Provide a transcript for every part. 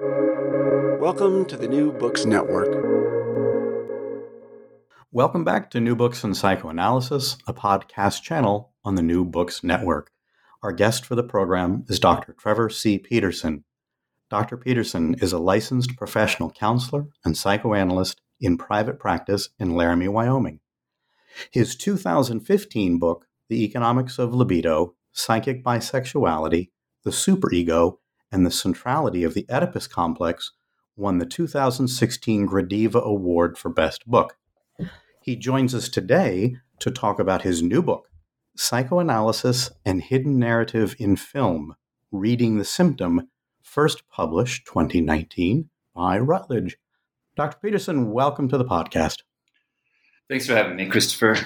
Welcome to the New Books Network. Welcome back to New Books in Psychoanalysis, a podcast channel on the New Books Network. Our guest for the program is Dr. Trevor C. Peterson. Dr. Peterson is a licensed professional counselor and psychoanalyst in private practice in Laramie, Wyoming. His 2015 book, The Economics of Libido Psychic Bisexuality, the Superego, and the Centrality of the Oedipus Complex, won the 2016 Gradiva Award for Best Book. He joins us today to talk about his new book, Psychoanalysis and Hidden Narrative in Film Reading the Symptom, first published 2019 by Routledge. Dr. Peterson, welcome to the podcast. Thanks for having me, Christopher.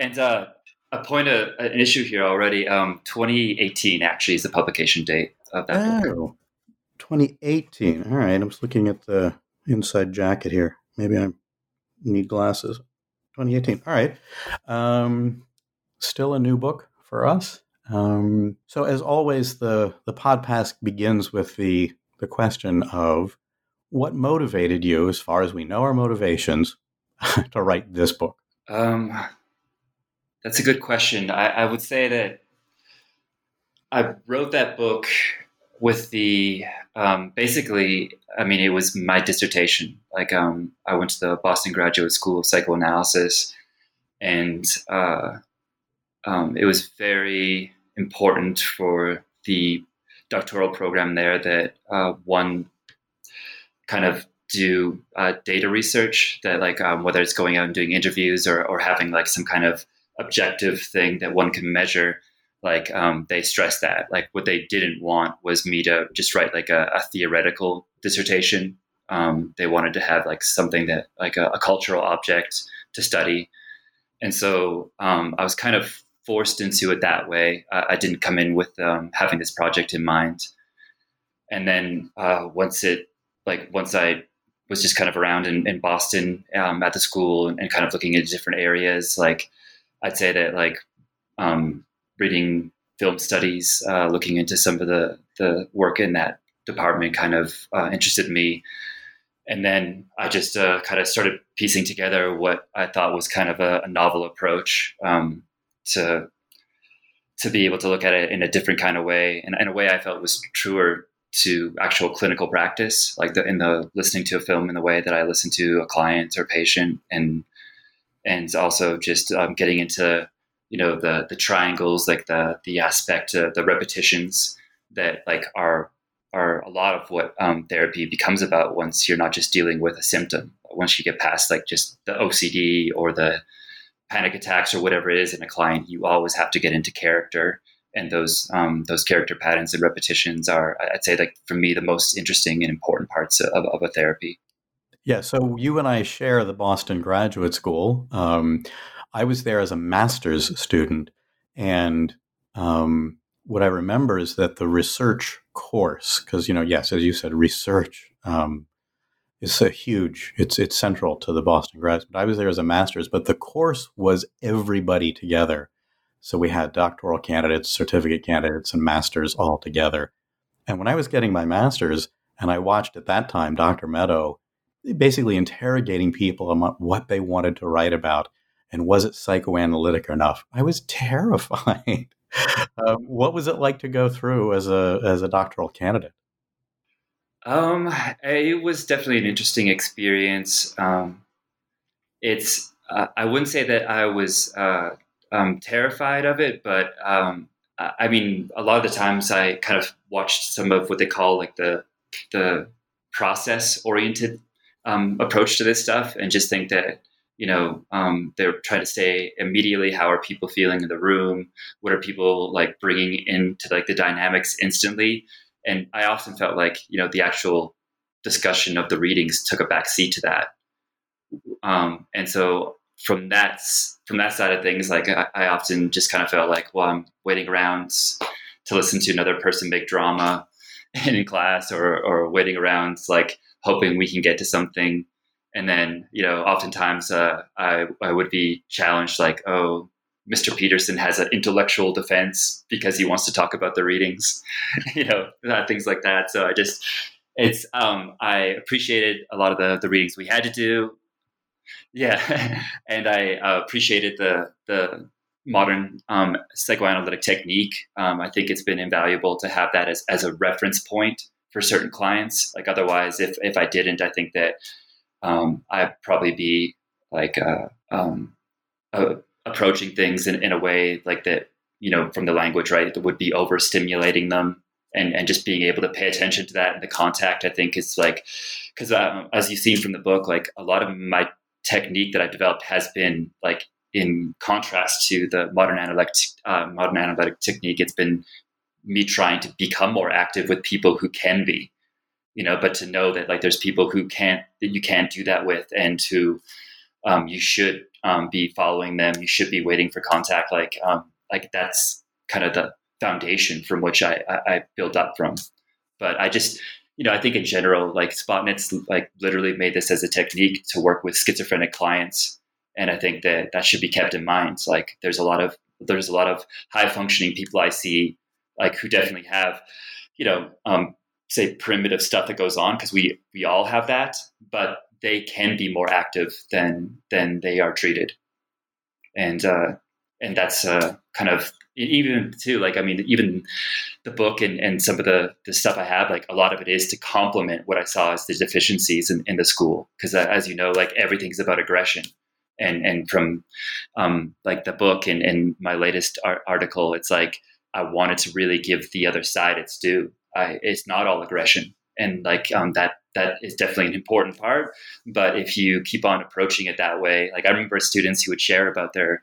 And uh, a point of an issue here already. Um, 2018 actually is the publication date that oh, book. 2018. All right. I'm just looking at the inside jacket here. Maybe I need glasses. 2018. All right. Um, still a new book for us. Um, so, as always, the the podcast begins with the the question of what motivated you, as far as we know our motivations, to write this book. Um, that's a good question. I, I would say that I wrote that book with the um, basically, I mean, it was my dissertation. Like, um, I went to the Boston Graduate School of Psychoanalysis, and uh, um, it was very important for the doctoral program there that uh, one kind of do uh, data research that like um, whether it's going out and doing interviews or, or having like some kind of objective thing that one can measure like um, they stressed that like what they didn't want was me to just write like a, a theoretical dissertation um, they wanted to have like something that like a, a cultural object to study and so um, i was kind of forced into it that way. I didn't come in with um, having this project in mind. And then uh, once it, like, once I was just kind of around in, in Boston um, at the school and, and, kind of looking at different areas, like, I'd say that, like, um, reading film studies, uh, looking into some of the, the work in that department kind of uh, interested me. And then I just uh, kind of started piecing together what I thought was kind of a, a novel approach. Um, to to be able to look at it in a different kind of way and in a way I felt was truer to actual clinical practice, like the, in the listening to a film in the way that I listen to a client or patient, and and also just um, getting into you know the the triangles, like the the aspect, uh, the repetitions that like are are a lot of what um, therapy becomes about once you're not just dealing with a symptom. Once you get past like just the OCD or the panic attacks or whatever it is in a client, you always have to get into character. And those um, those character patterns and repetitions are, I'd say, like for me, the most interesting and important parts of, of a therapy. Yeah. So you and I share the Boston Graduate School. Um, I was there as a master's student, and um, what I remember is that the research course, because you know, yes, as you said, research um, is a huge. It's it's central to the Boston grads. But I was there as a master's, but the course was everybody together. So we had doctoral candidates, certificate candidates, and masters all together. And when I was getting my master's, and I watched at that time Dr. Meadow basically interrogating people about what they wanted to write about and was it psychoanalytic enough, I was terrified. um, what was it like to go through as a as a doctoral candidate? Um, it was definitely an interesting experience. Um, it's uh, I wouldn't say that I was uh, um, terrified of it, but um, I mean, a lot of the times I kind of watched some of what they call like the the process oriented um, approach to this stuff, and just think that you know um, they're trying to say immediately how are people feeling in the room, what are people like bringing into like the dynamics instantly, and I often felt like you know the actual discussion of the readings took a back seat to that. Um, and so from that from that side of things, like I, I, often just kind of felt like, well, I'm waiting around to listen to another person make drama in class, or or waiting around like hoping we can get to something. And then you know, oftentimes uh, I I would be challenged like, oh, Mr. Peterson has an intellectual defense because he wants to talk about the readings, you know, uh, things like that. So I just, it's um, I appreciated a lot of the the readings we had to do. Yeah, and I uh, appreciated the the modern um, psychoanalytic technique. Um, I think it's been invaluable to have that as, as a reference point for certain clients. Like otherwise, if if I didn't, I think that um, I'd probably be like uh, um, uh, approaching things in, in a way like that. You know, from the language, right, that would be overstimulating them and and just being able to pay attention to that and the contact i think is like because um, as you've seen from the book like a lot of my technique that i've developed has been like in contrast to the modern analytic uh, modern analytic technique it's been me trying to become more active with people who can be you know but to know that like there's people who can't that you can't do that with and who um, you should um, be following them you should be waiting for contact like um, like that's kind of the foundation from which I, I, I built up from. But I just, you know, I think in general, like Spotnitz, like literally made this as a technique to work with schizophrenic clients, and I think that that should be kept in mind. Like, there's a lot of there's a lot of high functioning people I see, like who definitely have, you know, um, say primitive stuff that goes on because we we all have that, but they can be more active than than they are treated, and uh, and that's uh, kind of even too like i mean even the book and, and some of the, the stuff i have like a lot of it is to complement what i saw as the deficiencies in, in the school. Because uh, as you know like everything's about aggression. And and from um, like the book and, and my latest ar- article it's like i wanted to really give the other side its due I, it's not all aggression. And like um, that that is definitely an important part. But if you keep on approaching it that way like i remember students who would share about their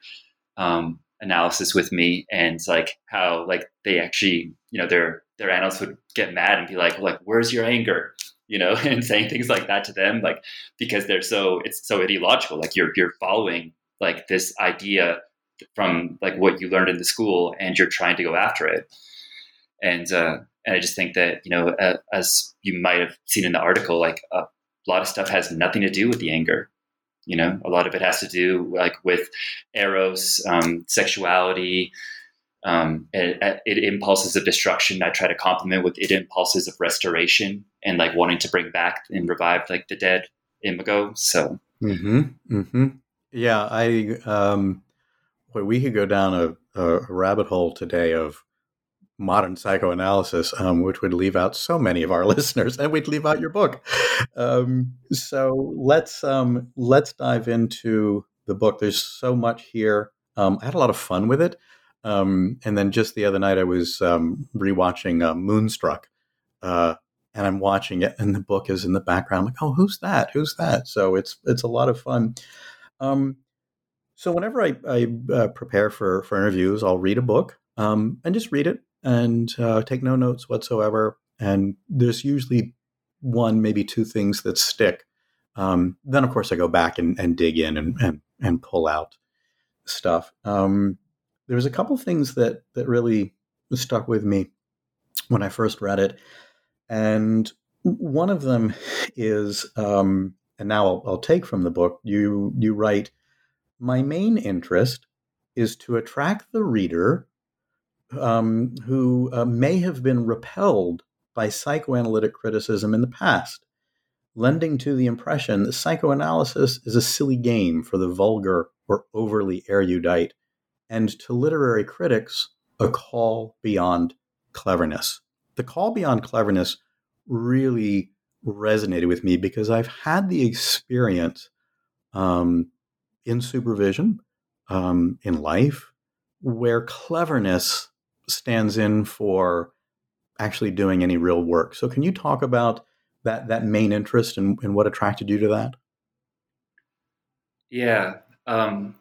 um, analysis with me and like how like they actually you know their their analysts would get mad and be like like where's your anger? You know and saying things like that to them like because they're so it's so ideological. Like you're you're following like this idea from like what you learned in the school and you're trying to go after it. And uh and i just think that you know uh, as you might have seen in the article like a lot of stuff has nothing to do with the anger you know, a lot of it has to do like with eros, um, sexuality, um, it, it, impulses of destruction. I try to complement with it impulses of restoration and like wanting to bring back and revive like the dead imago. So, mm-hmm, mm-hmm. yeah, I um, we could go down a, a rabbit hole today of modern psychoanalysis, um, which would leave out so many of our listeners, and we'd leave out your book. Um, so let's um, let's dive into the book. There's so much here. Um, I had a lot of fun with it, um, and then just the other night I was um, rewatching uh, Moonstruck, uh, and I'm watching it, and the book is in the background. I'm like, oh, who's that? Who's that? So it's it's a lot of fun. so whenever I, I uh, prepare for for interviews, I'll read a book and just read it and uh, take no notes whatsoever. And there's usually one, maybe two things that stick. Um, then, of course, I go back and, and dig in and, and, and, pull out stuff. Um, there was a couple things that that really stuck with me when I first read it, and one of them is, um, and now I'll, I'll take from the book. You you write, my main interest is to attract the reader um, who uh, may have been repelled by psychoanalytic criticism in the past, lending to the impression that psychoanalysis is a silly game for the vulgar or overly erudite, and to literary critics, a call beyond cleverness. The call beyond cleverness really resonated with me because I've had the experience um, in supervision, um, in life, where cleverness stands in for actually doing any real work. So, can you talk about that that main interest and, and what attracted you to that? Yeah. Um,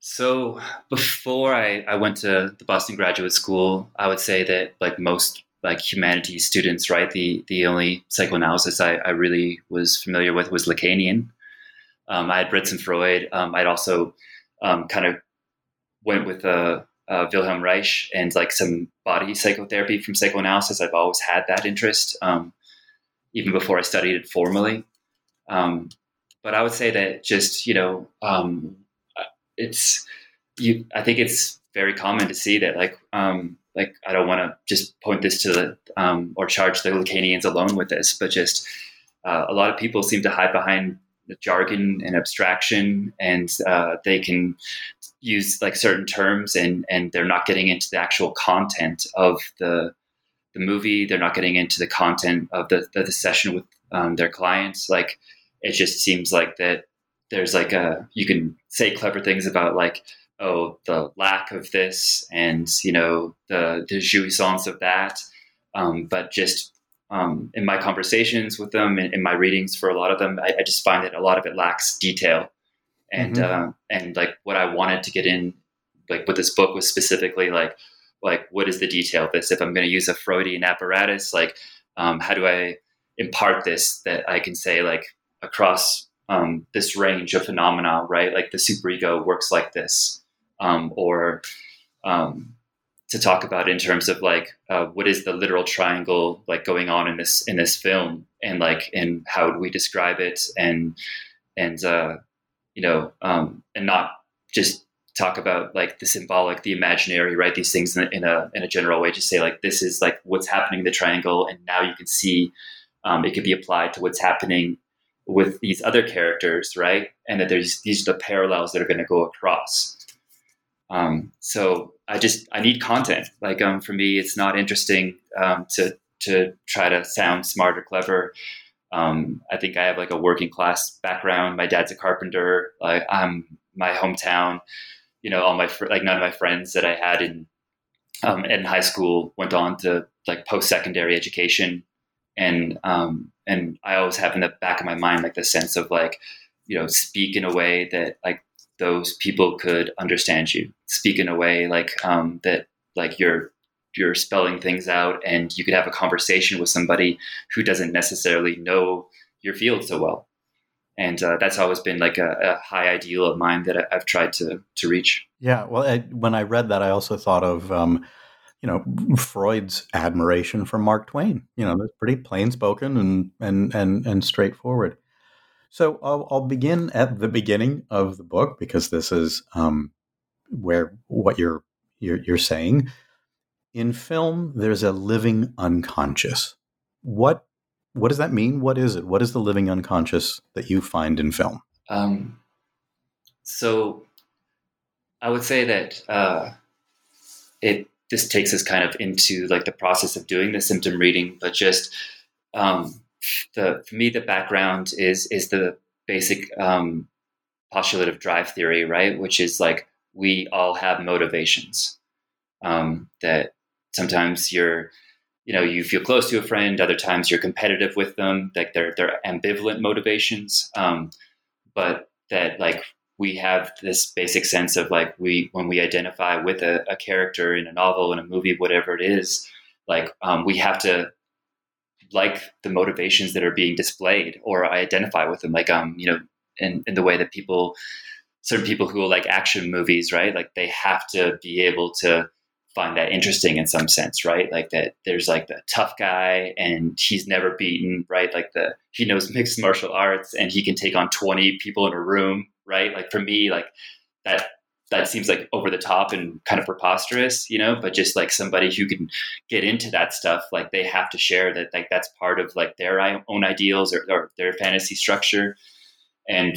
so before I, I went to the Boston Graduate School, I would say that like most like humanities students, right, the the only psychoanalysis I, I really was familiar with was Lacanian. Um, I had read some Freud. Um, I'd also um, kind of went with a uh, Wilhelm Reich and like some body psychotherapy from psychoanalysis. I've always had that interest, um, even before I studied it formally. Um, but I would say that just you know, um, it's you. I think it's very common to see that like um, like I don't want to just point this to the um, or charge the Lacanians alone with this, but just uh, a lot of people seem to hide behind the jargon and abstraction, and uh, they can use like certain terms, and and they're not getting into the actual content of the the movie. They're not getting into the content of the the, the session with um, their clients. Like it just seems like that there's like a you can say clever things about like oh the lack of this and you know the the jouissance of that um, but just um, in my conversations with them in, in, my readings for a lot of them I, I, just find that a lot of it lacks detail and mm-hmm. uh, and like what I wanted to get in like with this book was specifically like like what is the detail of this if I'm going to use a Freudian apparatus like um, how do I impart this that I can say like across um, this range of phenomena, right? Like the superego works like this, um, or um, to talk about in terms of like uh, what is the literal triangle like going on in this in this film, and like and how do we describe it, and and uh, you know, um, and not just talk about like the symbolic, the imaginary, right? These things in a, in a, in a general way. Just say like this is like what's happening in the triangle, and now you can see um, it could be applied to what's happening with these other characters, right? And that there's these are the parallels that are going to go across. Um, so I just I need content. Like um, for me, it's not interesting um, to to try to sound smart or clever. Um, I think I have like a working class background. My dad's a carpenter. Like I'm my hometown. You know, all my fr- like none of my friends that I had in um, in high school went on to like post secondary education and um, and I always have in the back of my mind like the sense of like you know speak in a way that like those people could understand you speak in a way like um, that like you're you're spelling things out and you could have a conversation with somebody who doesn't necessarily know your field so well and uh, that's always been like a, a, high ideal of mine that I, have tried to to reach yeah well I, when i read that i also thought of um, you know Freud's admiration for Mark Twain. You know, that's pretty plain spoken and and and and straightforward. So I'll, I'll, begin at the beginning of the book because this is um, where what you're, you're you're saying. In film, there's a living unconscious. What what does that mean? What is it? What is the living unconscious that you find in film? Um, so I would say that uh, it this takes us kind of into like the process of doing the symptom reading, but just um, the for me the background is is the basic um, postulate of drive theory, right? Which is like we all have motivations um, that sometimes you're you know you feel close to a friend other times you're competitive with them like they're they're ambivalent motivations um, but that like we have this basic sense of like we when we identify with a, a character in a novel in a movie whatever it is like um, we have to like the motivations that are being displayed or I identify with them like um you know in, in the way that people certain people who like action movies right? Like they have to be able to find that interesting in some sense right like that there's like the tough guy and he's never beaten right like the he knows mixed martial arts and he can take on 20 people in a room right? Like for me, like that that seems like over the top and kind of preposterous, you know, but just like somebody who can get into that stuff, like they have to share that like that's part of like their own ideals or, or their fantasy structure. And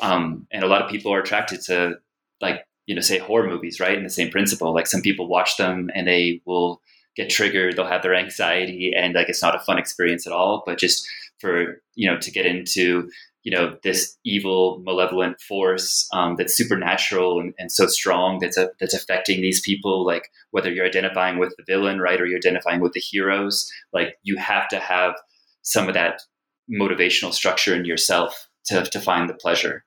um and a lot of people are attracted to like, you know, say horror movies, right? In the same principle. Like some people watch them and they will get triggered, they'll have their anxiety and like it's not a fun experience at all. But just for, you know, to get into you know this evil malevolent force um, that's supernatural and, and, so strong that's a, that's affecting these people like whether you're identifying with the villain right or you're identifying with the heroes like you have to have some of that motivational structure in yourself to, to find the pleasure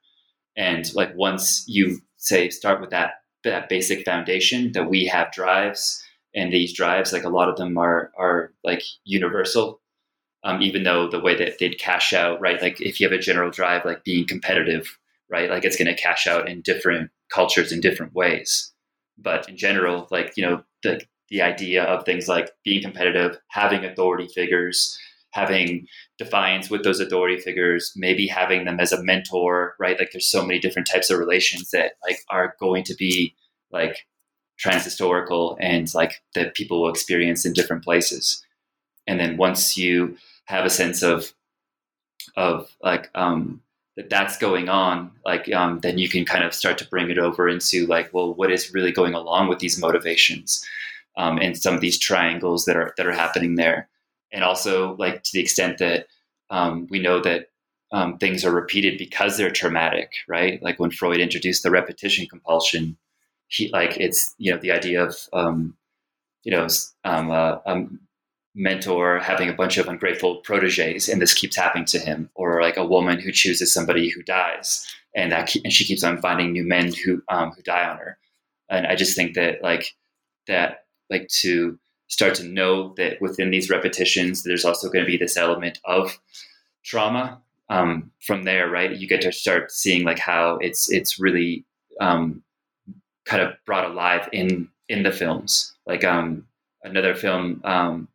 and like once you say start with that that basic foundation that we have drives and these drives like a lot of them are are like universal um, even though the way that they'd cash out, right? Like if you have a general drive, like being competitive, right? Like it's going to cash out in different cultures in different ways. But in general, like, you know, the, the idea of things like being competitive, having authority figures, having defiance with those authority figures, maybe having them as a mentor, right? Like there's so many different types of relations that like are going to be like transhistorical and like that people will experience in different places. And then once you have a sense of of like um, that that's going on, like um, then you can kind of start to bring it over into like, well, what is really going along with these motivations um, and some of these triangles that are that are happening there, and also like to the extent that um, we know that um, things are repeated because they're traumatic, right? Like when Freud introduced the repetition compulsion, he like it's you know the idea of um, you know um, uh, a mentor having a bunch of ungrateful proteges, and this keeps happening to him, or like a woman who chooses somebody who dies, and that and she keeps on finding new men who um, who die on her, and I just think that like that like to start to know that within these repetitions, there's also going to be this element of trauma. Um, from there, right, you get to start seeing like how it's it's really um, kind of brought alive in in the films. Like um, another film um,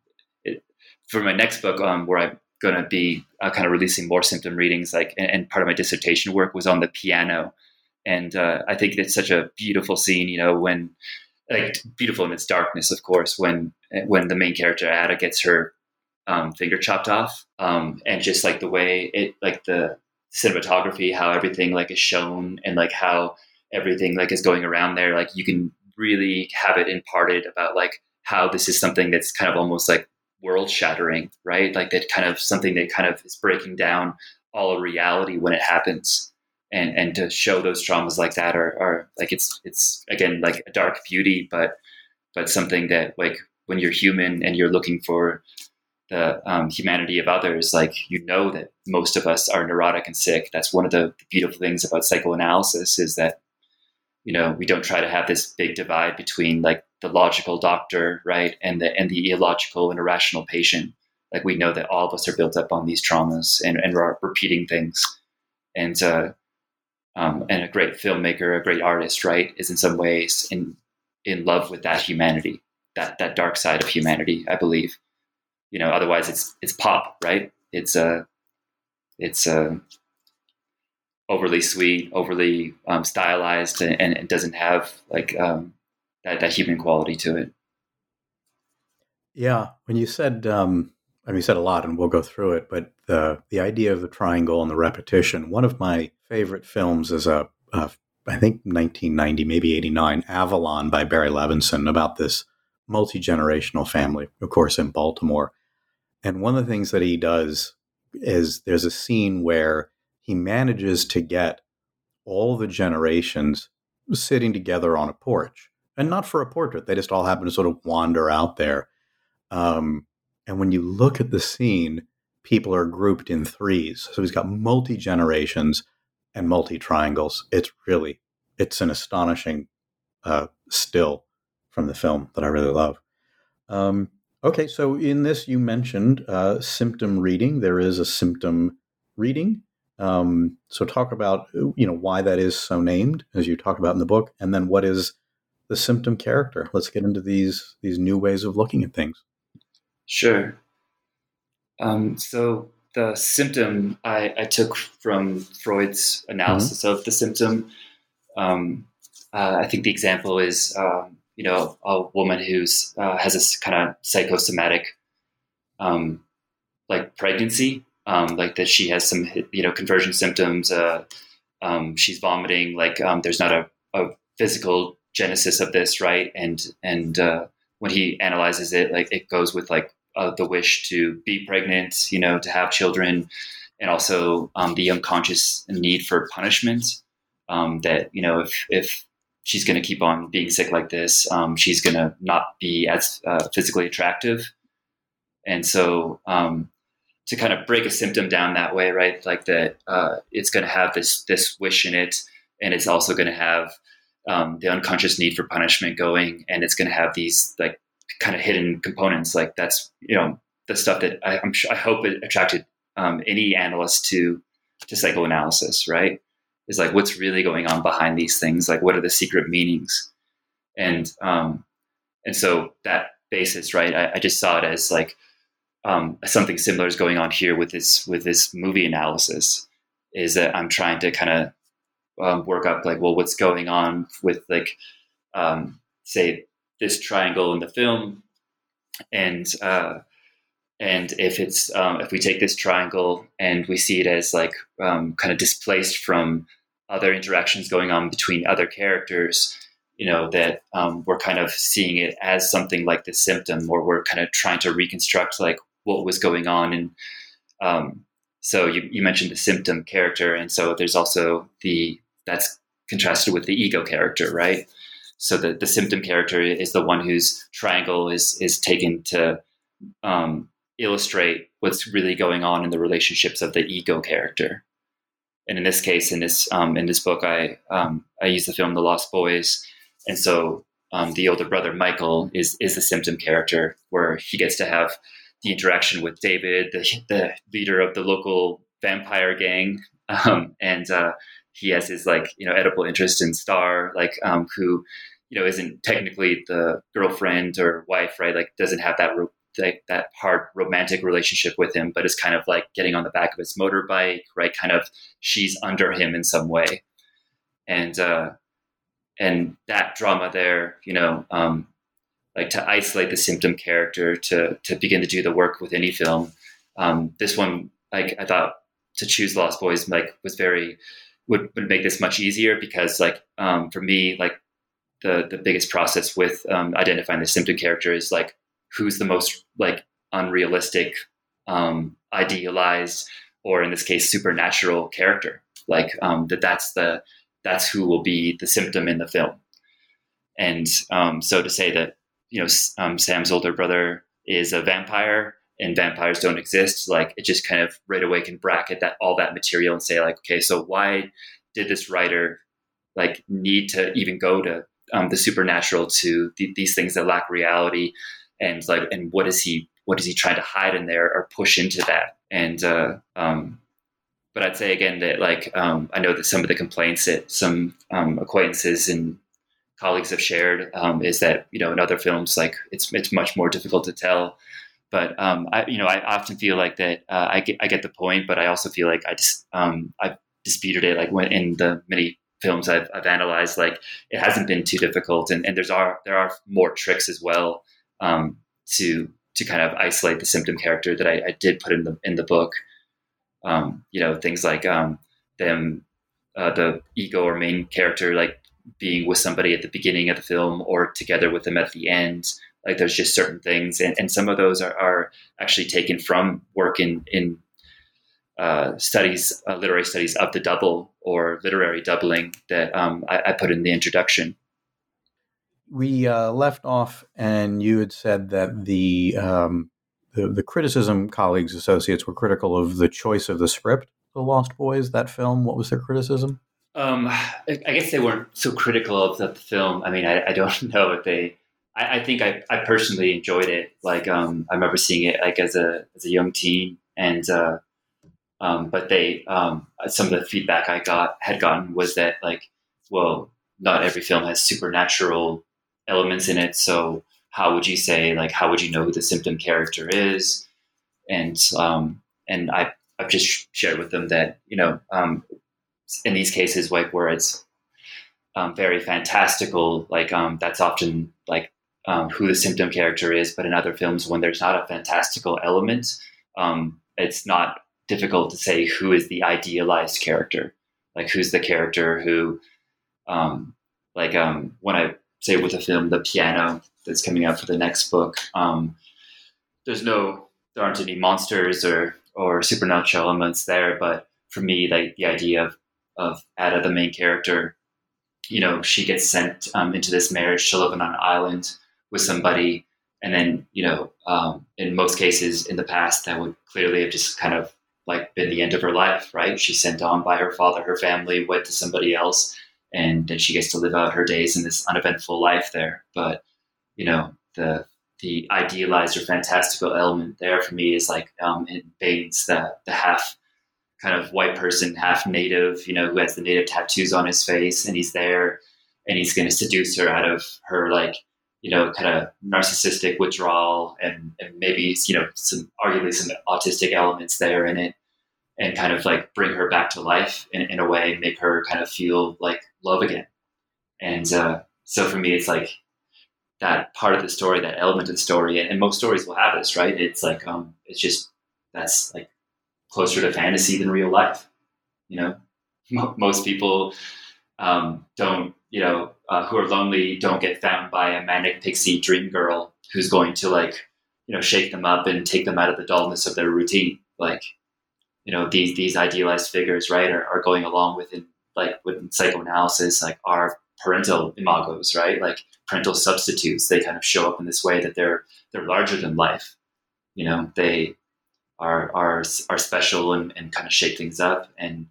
it, for my next book, um, where I'm going to be uh, kind of releasing more symptom readings. Like, and, and, part of my dissertation work was on the piano, and uh, I think it's such a beautiful scene. You know, when like beautiful in its darkness, of course, when when the main character Ada gets her um, finger chopped off, um, and just like the way it, like the cinematography, how everything like is shown, and like how everything like is going around there like you can really have it imparted about like how this is something that's kind of almost like world shattering right? Like that kind of something that kind of is breaking down all of reality when it happens and and to show those traumas like that are, are like it's it's again like a dark beauty but but something that like when you're human and you're looking for the um, humanity of others, like you know that most of us are neurotic and sick. That's one of the beautiful things about psychoanalysis is that you know we don't try to have this big divide between like the logical doctor right and the and the illogical and irrational patient like we know that all of us are built up on these traumas and, and are repeating things and uh, um, and a great filmmaker a great artist right is in some ways in in love with that humanity that that dark side of humanity i believe you know otherwise it's it's pop right it's a uh, it's a uh, overly sweet, overly um, stylized, and, and, it doesn't have like um, that, that human quality to it. Yeah, when you said, um, I mean, you said a lot, and we'll go through it. But the the idea of the triangle and the repetition. One of my favorite films is a, a I think 1990, maybe 89, Avalon by Barry Levinson about this multi generational family, of course, in Baltimore. And one of the things that he does is there's a scene where he manages to get all the generations sitting together on a porch and not for a portrait. They just all happen to sort of wander out there. Um, and when you look at the scene, people are grouped in threes. So he's got multi generations and multi triangles. It's really, it's an astonishing uh, still from the film that I really love. Um, okay, so in this, you mentioned uh, symptom reading. There is a symptom reading. Um, so talk about you know why that is so named, as you talk about in the book, and then what is the symptom character. Let's get into these these new ways of looking at things. Sure. Um, so the symptom I, I, took from Freud's analysis mm-hmm. of the symptom. Um, uh, I think the example is um, you know a woman who's uh, has this kind of psychosomatic um, like pregnancy um, like that she has some you know conversion symptoms. Uh, um, she's vomiting. Like um, there's not a, a, physical genesis of this, right? And and uh, when he analyzes it, like it goes with like uh, the wish to be pregnant, you know, to have children, and also um, the unconscious need for punishment. Um, that you know, if if she's going to keep on being sick like this, um, she's going to not be as uh, physically attractive. And so, um, to kind of break a symptom down that way, right? Like that, uh, it's going to have this this wish in it, and it's also going to have um, the unconscious need for punishment going, and it's going to have these like kind of hidden components. Like that's you know the stuff that I, am sure, I hope it attracted um, any analyst to to psychoanalysis, right? Is like what's really going on behind these things? Like what are the secret meanings? And um, and so that basis, right? I, I just saw it as like um, something similar is going on here with this with this movie analysis. Is that I'm trying to kind of um, work up like, well, what's going on with like um, say this triangle in the film, and uh, and if it's um, if we take this triangle and we see it as like um, kind of displaced from other interactions going on between other characters you know that um, we're kind of seeing it as something like the symptom or we're kind of trying to reconstruct like what was going on. And um, so you, you mentioned the symptom character. And so there's also the that's contrasted with the ego character right so the, the symptom character is the one whose triangle is is taken to um, illustrate what's really going on in the relationships of the ego character. And in this case in this um, in this book i um, i use the film the lost boys. And so um, the older brother Michael is is the symptom character where he gets to have the interaction with David, the, the leader of the local vampire gang, um, and uh, he has his like you know Oedipal interest in Star, like um, who you know isn't technically the girlfriend or wife, right? Like doesn't have that ro- like that hard romantic relationship with him, but is kind of like getting on the back of his motorbike, right? Kind of she's under him in some way, and uh, and that drama there, you know, um, like to isolate the symptom character to to begin to do the work with any film. Um, this one, like I thought, to choose Lost Boys like was very would would make this much easier because like um, for me like the the biggest process with um, identifying the symptom character is like who's the most like unrealistic, um, idealized, or in this case supernatural character. Like um, that that's the that's who will be the symptom in the film. And um, so to say that you know um, Sam's older brother is a vampire and vampires don't exist, like it just kind of right away can bracket that all that material and say like, okay, so why did this writer like need to even go to um, the supernatural to th- these things that lack reality, and like, and what is he what is he trying to hide in there or push into that? And uh, um, but I'd say again that like um, I know that some of the complaints that some um, acquaintances and colleagues have shared um, is that you know in other films like it's it's much more difficult to tell. But um, I you know I often feel like that uh, I get I get the point, but I also feel like I just um, I've disputed it like when in the many films I've, I've analyzed like it hasn't been too difficult and, and there's are there are more tricks as well um, to to kind of isolate the symptom character that I, I did put in the in the book. Um, you know things like um, them uh, the ego or main character like being with somebody at the beginning of the film or together with them at the end like there's just certain things and, and some of those are, are actually taken from work in in uh, studies uh, literary studies of the double or literary doubling that um, I, I, put in the introduction we uh, left off and you had said that the um, the, the criticism colleagues, associates were critical of the choice of the script, The Lost Boys, that film. What was their criticism? Um, I guess they weren't so critical of the film. I mean, I, I don't know if they. I, I, think I, I personally enjoyed it. Like, um, I remember seeing it like as a as a young teen, and uh, um, but they um, some of the feedback I got had gotten was that like, well, not every film has supernatural elements in it, so how would you say like how would you know who the symptom character is and um, and I, I've just shared with them that you know um, in these cases like where it's um, very fantastical like um, that's often like um, who the symptom character is but in other films when there's not a fantastical element um, it's not difficult to say who is the idealized character like who's the character who like when I say with a film the piano that's coming out for the next book. Um, there's no, there aren't any monsters or or supernatural elements there, but for me, like the idea of of Ada, the main character, you know, she gets sent um, into this marriage to live on an island with somebody, and then you know, um, in most cases in the past, that would clearly have just kind of like been the end of her life, right? She's sent on by her father, her family went to somebody else, and then she gets to live out her days in this uneventful life there. But you know the the idealized or fantastical element there for me is like um, in Baines, the the half kind of white person, half native, you know, who has the native tattoos on his face, and he's there, and he's going to seduce her out of her like you know kind of narcissistic withdrawal, and and maybe you know some arguably some autistic elements there in it, and kind of like bring her back to life in, in a way, make her kind of feel like love again, and uh, so for me, it's like that part of the story, that element of the story, and, and most stories will have this, right? It's like um, it's just that's like closer to fantasy than real life. You know, most people um, don't, you know, uh, who are lonely don't get found by a manic pixie dream girl who's going to like, you know, shake them up and take them out of the dullness of their routine. Like, you know, these these idealized figures, right, are, are going along within like within psychoanalysis, like our parental imagos, right? Like parental substitutes. They kind of show up in this way that they're they're larger than life. You know, they are are are special and, and kind of shake things up and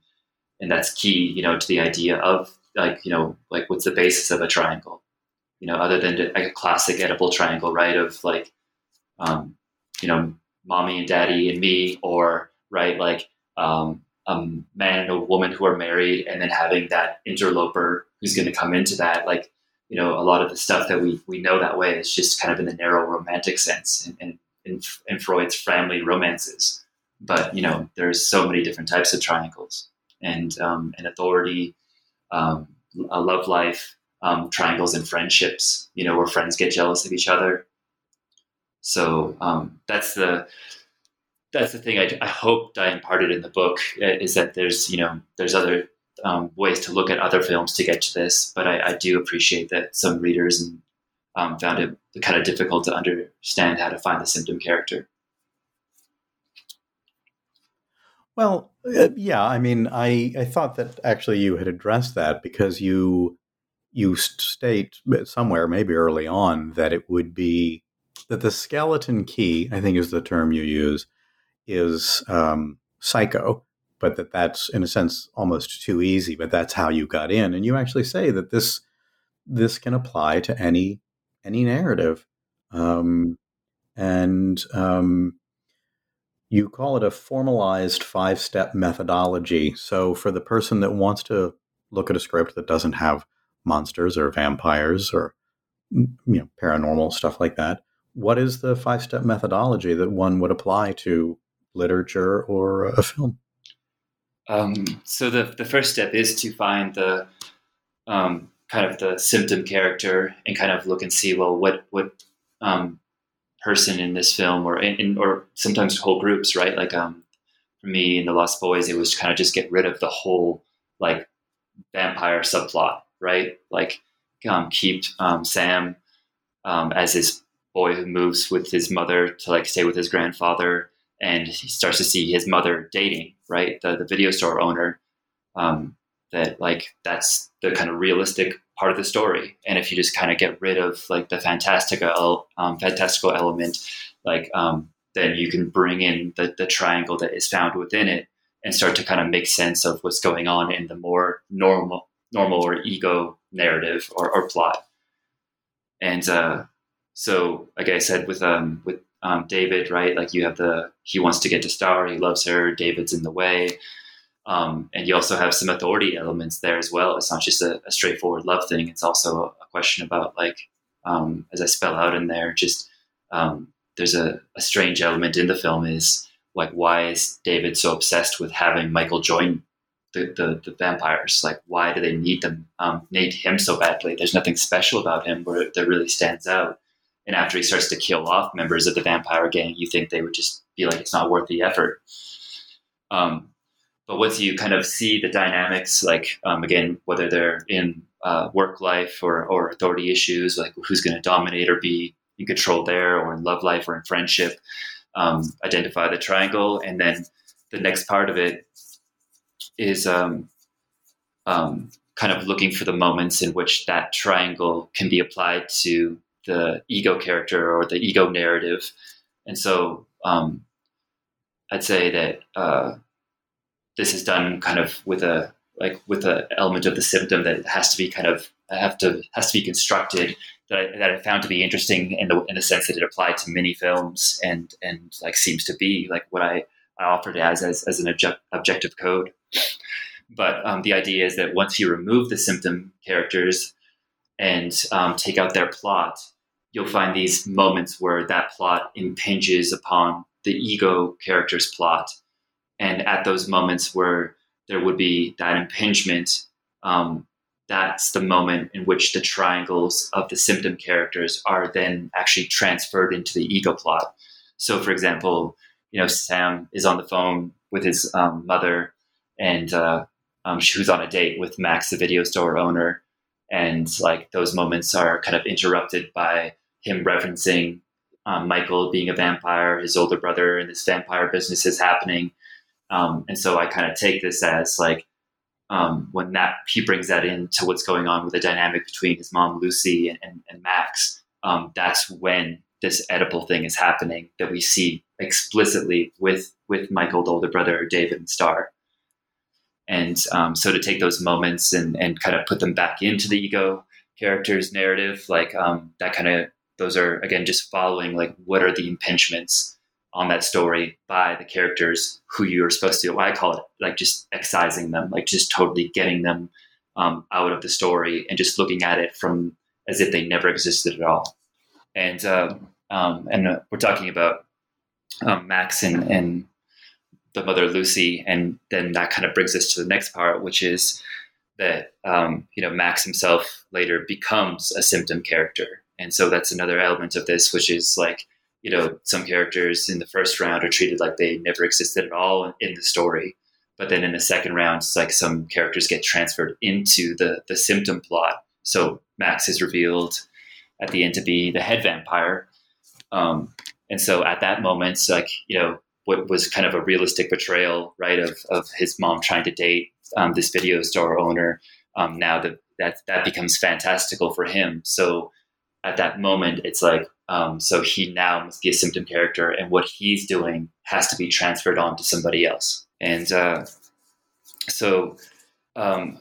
and that's key you know to the idea of like you know like what's the basis of a triangle you know other than a classic Oedipal triangle right of like um, you know mommy and daddy and me or right like um, a man and a woman who are married and then having that interloper who's going to come into that like you know a lot of the stuff that we we know that way is just kind of in the narrow romantic sense and, and in, in Freud's family romances. But you know, there's so many different types of triangles, and um, and authority, um, a love life, um, triangles and friendships. You know, where friends get jealous of each other. So um, that's the that's the thing I, I hope I imparted in the book uh, is that there's you know there's other um, ways to look at other films to get to this, but I, I do appreciate that some readers and um, found it kind of difficult to understand how to find the symptom character. Well, uh, yeah, I mean, I, I thought that actually you had addressed that because you you state somewhere, maybe early on, that it would be that the skeleton key, I think is the term you use, is um, psycho, but that that's in a sense almost too easy. But that's how you got in, and you actually say that this this can apply to any any narrative. Um, and um, you call it a formalized five step methodology. So, for the person that wants to look at a script that doesn't have monsters or vampires or you know paranormal stuff like that, what is the five step methodology that one would apply to literature or a film? Um, so the the first step is to find the um, kind of the symptom character and kind of look and see well what what um, person in this film or in, or sometimes whole groups right? Like um, for me in the Lost Boys it was kind of just get rid of the whole like vampire subplot right? Like um, keep um, Sam um, as his boy who moves with his mother to like stay with his grandfather and he starts to see his mother dating right? The, the video store owner um, that like that's the kind of realistic part of the story. And if you just kind of get rid of like the fantastical um, fantastical element, like um, then you can bring in the, the triangle that is found within it and start to kind of make sense of what's going on in the more normal normal or ego narrative or, or plot. And uh, so, like I said, with um, with um, David, right? Like you have the he wants to get to Star, he loves her. David's in the way. Um, and you also have some authority elements there as well. It's not just a, a straightforward love thing. It's also a, question about like, um, as I spell out in there, just um, there's a, a, strange element in the film is like, why is David so obsessed with having Michael join the, the, the vampires? Like, why do they need them, um, need him so badly? There's nothing special about him where that really stands out. And after he starts to kill off members of the vampire gang, you think they would just be like, it's not worth the effort. Um, but once you kind of see the dynamics, like um, again, whether they're in uh, work life or, or authority issues, like who's going to dominate or be in control there, or in love life or in friendship, um, identify the triangle, and then the next part of it is um, um, kind of looking for the moments in which that triangle can be applied to the ego character or the ego narrative, and so um, I'd say that. Uh, this is done kind of with a like with an element of the symptom that has to be kind of have to has to be constructed that I, that I found to be interesting in the in the sense that it applied to many films and and like seems to be like what I, I offered as as, as an object, objective code. But um, the idea is that once you remove the symptom characters and um, take out their plot, you'll find these moments where that plot impinges upon the ego character's plot and at those moments where there would be that impingement, um, that's the moment in which the triangles of the symptom characters are then actually transferred into the ego plot. So, for example, you know, Sam is on the phone with his um, mother, and uh, um, she was on a date with Max, the video store owner, and like those moments are kind of interrupted by him referencing um, Michael being a vampire, his older brother, and this vampire business is happening. Um, and so I kind of take this as like um, when that he brings that into what's going on with the dynamic between his mom Lucy and, and, and Max. Um, that's when this Oedipal thing is happening that we see explicitly with with Michael's older brother David and Star. And um, so to take those moments and and kind of put them back into the ego character's narrative, like um, that kind of those are again just following like what are the impingements on that story by the characters who you are supposed to. I call it like just excising them, like just totally getting them um, out of the story and just looking at it from as if they never existed at all. And uh, um, and uh, we're talking about um, Max and, and the mother Lucy, and then that kind of brings us to the next part, which is that um, you know Max himself later becomes a symptom character, and so that's another element of this, which is like you know, some characters in the first round are treated like they never existed at all in the story. But then in the second round, it's like some characters get transferred into the the symptom plot. So Max is revealed at the end to be the head vampire. Um, and so at that moment, like, you know, what was kind of a realistic portrayal, right, of, of his mom trying to date um, this video store owner. Um, now that, that that becomes fantastical for him. So at that moment, it's like, um, so he now must be a symptom character, and what he's doing has to be transferred on to somebody else. And uh, so um,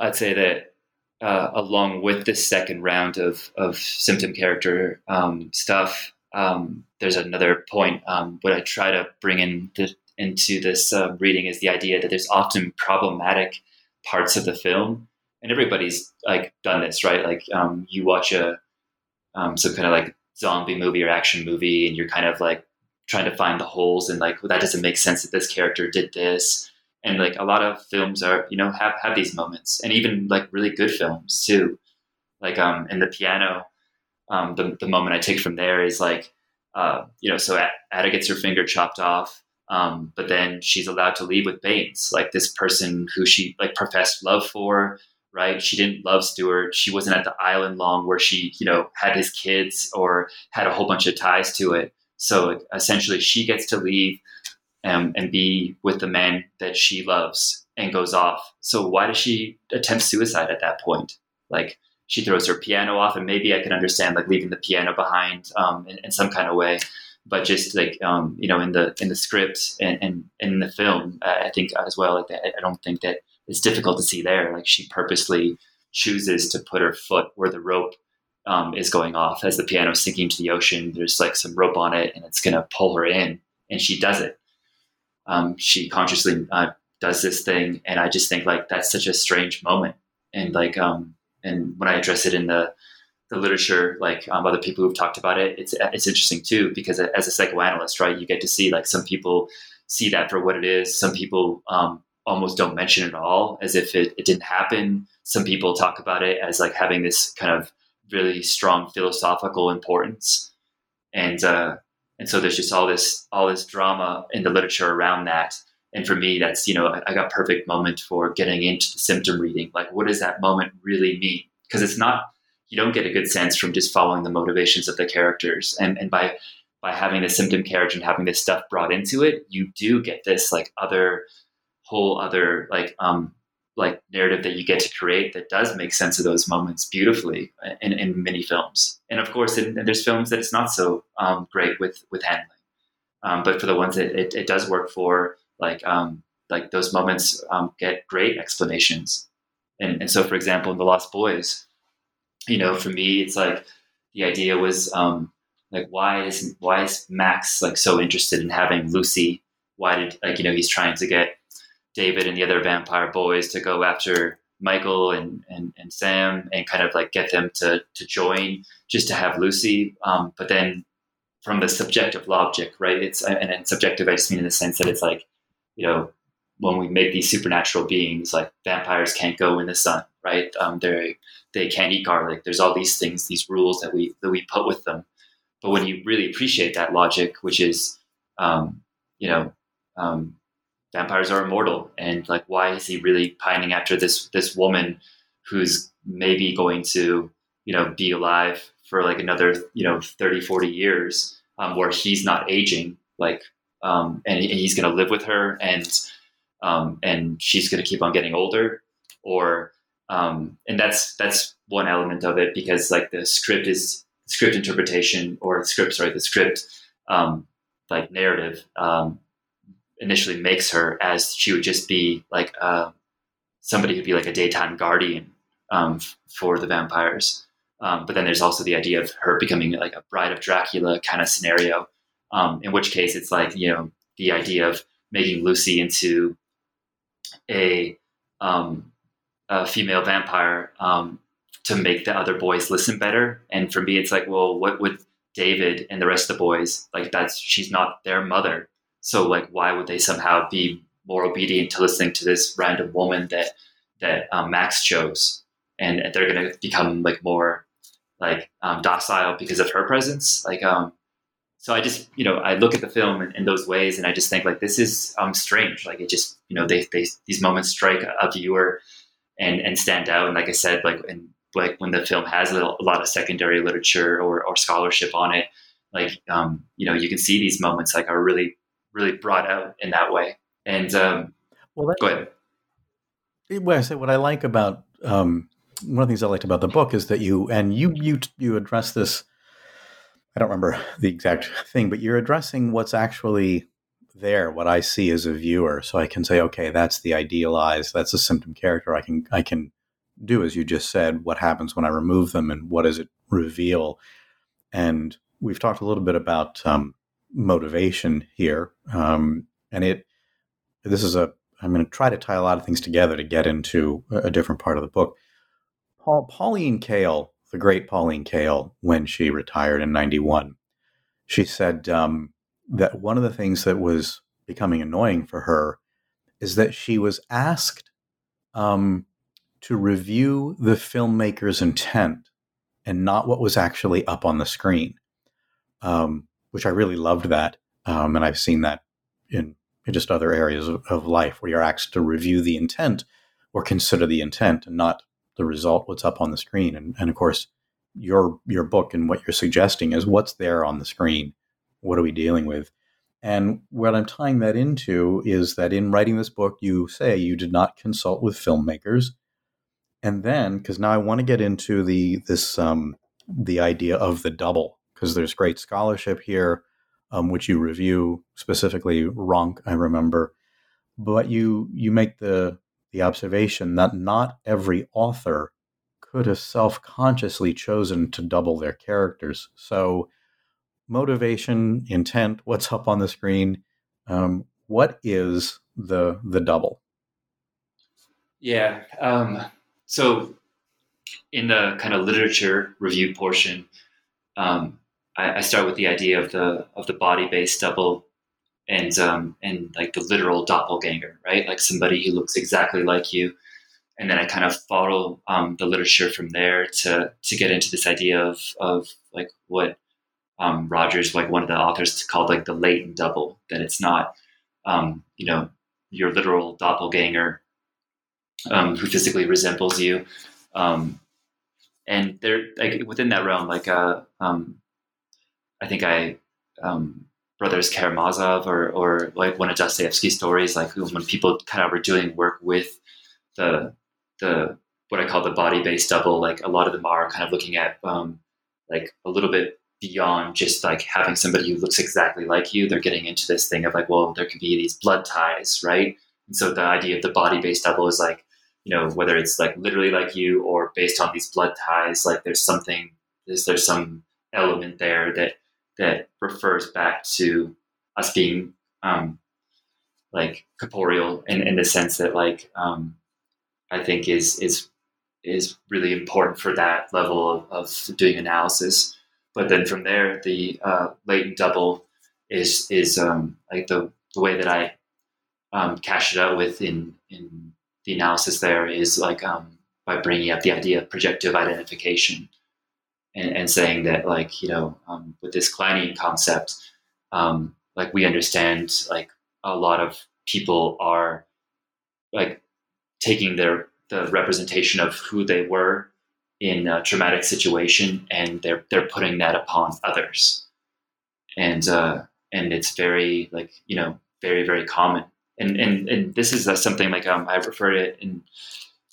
I'd say that uh, along with this second round of, of symptom character um, stuff, um, there's another point. Um, what I try to bring in the, into this uh, reading is the idea that there's often problematic parts of the film, and everybody's like done this, right? Like um, you watch a some kind of like zombie movie or action movie and you're kind of like trying to find the holes and like well, that doesn't make sense that this character did this. And like a lot of films are you know have have these moments and even like really good films too. Like um in the piano um the, the moment i take from there is like uh you know so ada gets her finger chopped off um but then she's allowed to leave with baines like this person who she like professed love for right? She didn't love Stuart. She wasn't at the island long where she, you know, had his kids or had a whole bunch of ties to it. So essentially, she gets to leave um, and be with the man that she loves and goes off. So why does she attempt suicide at that point? Like she throws her piano off, and maybe I can understand like leaving the piano behind um, in, in, some kind of way. But just like um, you know, in the in the script and, and, and in the film, I think as well. Like I don't think that it's difficult to see there. Like she purposely chooses to put her foot where the rope um, is going off as the piano is sinking to the ocean. There's like some rope on it, and it's going to pull her in, and she does it. Um, she consciously uh, does this thing, and I just think like that's such a strange moment. And like, um, and when I address it in the the literature, like um, other people who've talked about it, it's it's interesting too because as a psychoanalyst, right, you get to see like some people see that for what it is. Some people um, almost don't mention it at all as if it, it didn't happen. Some people talk about it as like having this kind of really strong philosophical importance. And, uh, and so there's just all this, all this drama in the literature around that. And for me, that's, you know, I got perfect moment for getting into the symptom reading. Like, what does that moment really mean? Because it's not, you don't get a good sense from just following the motivations of the characters. And, and by, by having the symptom carriage and having this stuff brought into it, you do get this like other whole other like um like narrative that you get to create that does make sense of those moments beautifully in, in many films. And of course, in, there's films that it's not so um, great with with handling. Um, but for the ones that it, it does work for, like um, like those moments um, get great explanations. And, and so, for example, in The Lost Boys, you know, for me, it's like the idea was um, like why is why is Max like so interested in having Lucy? Why did like you know he's trying to get David and the other vampire boys to go after Michael and, and, and Sam and kind of like get them to, to join just to have Lucy. Um, but then from the subjective logic, right? It's and, and subjective. I just mean in the sense that it's like, you know, when we make these supernatural beings, like vampires can't go in the sun, right? Um, they they can't eat garlic. There's all these things, these rules that we that we put with them. But when you really appreciate that logic, which is, um, you know, um, vampires are immortal, and like, why is he really pining after this this woman who's maybe going to, you know, be alive for like another, you know, 30, 40 years, um, where he's not aging, like, um, and, and he's going to live with her, and um, and she's going to keep on getting older, or um, and that's that's one element of it because like the script is script interpretation or script sorry the script um, like narrative um, initially makes her as she would just be like uh, somebody who'd be like a daytime guardian um, for the vampires. Um, but then there's also the idea of her becoming like a bride of Dracula kind of scenario, um, in which case it's like you know the idea of making Lucy into a, um, a female vampire um, to make the other boys listen better. And for me, it's like, well, what would David and the rest of the boys like? That's she's not their mother, so like, why would they somehow be more obedient to listening to this random woman that that um, Max chose, and they're going to become like more like um, docile because of her presence, like um, so I just, you know, I look at the film in, in, those ways, and I just think like this is um strange. Like it just, you know, they, they these moments strike a viewer and and stand out. And like I said, like and like when the film has a, little, a lot of secondary literature or, or scholarship on it, like um, you know, you can see these moments like are really really brought out in that way. And um, well, that, go ahead. What I say, what I like about um, one of the things I liked about the book is that you and you you you address this I don't remember the exact thing, but you're addressing what's actually there, what I see as a viewer. So I can say, okay, that's the idealized, that's a symptom character. I can I can do as you just said, what happens when I remove them and what does it reveal? And we've talked a little bit about um, motivation here, um, and it this is a I'm going to try to tie a lot of things together to get into a different part of the book. Paul Pauline Kael the great Pauline Kael, when she retired in 91, she said um, that one of the things that was becoming annoying for her is that she was asked um, to review the filmmaker's intent and not what was actually up on the screen, um, which I really loved that. Um, and I've seen that in, in just other areas of, of, life where you're asked to review the intent or consider the intent and not the result, what's up on the screen. And, and of course, your your book and what you're suggesting is what's there on the screen. What are we dealing with? And what I'm tying that into is that in writing this book, you say you did not consult with filmmakers, and then because now I want to get into the this um, the idea of the double because there's great scholarship here, um, which you review specifically. Rank, I remember, but you you make the the observation that not every author could have self consciously chosen to double their characters. So, motivation, intent, what's up on the screen, um, what is the the double? Yeah. Um, so, in the kind of literature review portion, um, I, I, start with the idea of the of the body based double and um, and like the literal doppelganger, right? Like somebody who looks exactly like you, and then I kind of follow um, the literature from there to to get into this idea of of like what um, Rogers, like one of the authors, called like the latent double. That it's not um, you know your literal doppelganger um, who physically resembles you, um, and there like within that realm, like uh, I think I brothers Karamazov or, or like one of Dostoevsky's stories, like when people kind of were doing work with the the what I call the body based double, like a lot of them are kind of looking at um, like a little bit beyond just like having somebody who looks exactly like you. They're getting into this thing of like, well, there could be these blood ties, right? And so the idea of the body based double is like, you know, whether it's like literally like you or based on these blood ties, like there's something, there's, there's some element there that that refers back to us being um, like corporeal in, in the sense that like um, I think is is is really important for that level of, of doing analysis. But then from there, the uh, latent double is is um, like the the way that I um, cashed it out with in in the analysis there is like um, by bringing up the idea of projective identification and, and saying that like you know um, with this Kleinian concept, um, like we understand like a lot of people are like taking their the representation of who they were in a traumatic situation and they're they're putting that upon others. And uh, and it's very like you know very very common. And and and this is uh, something like um, I refer to it in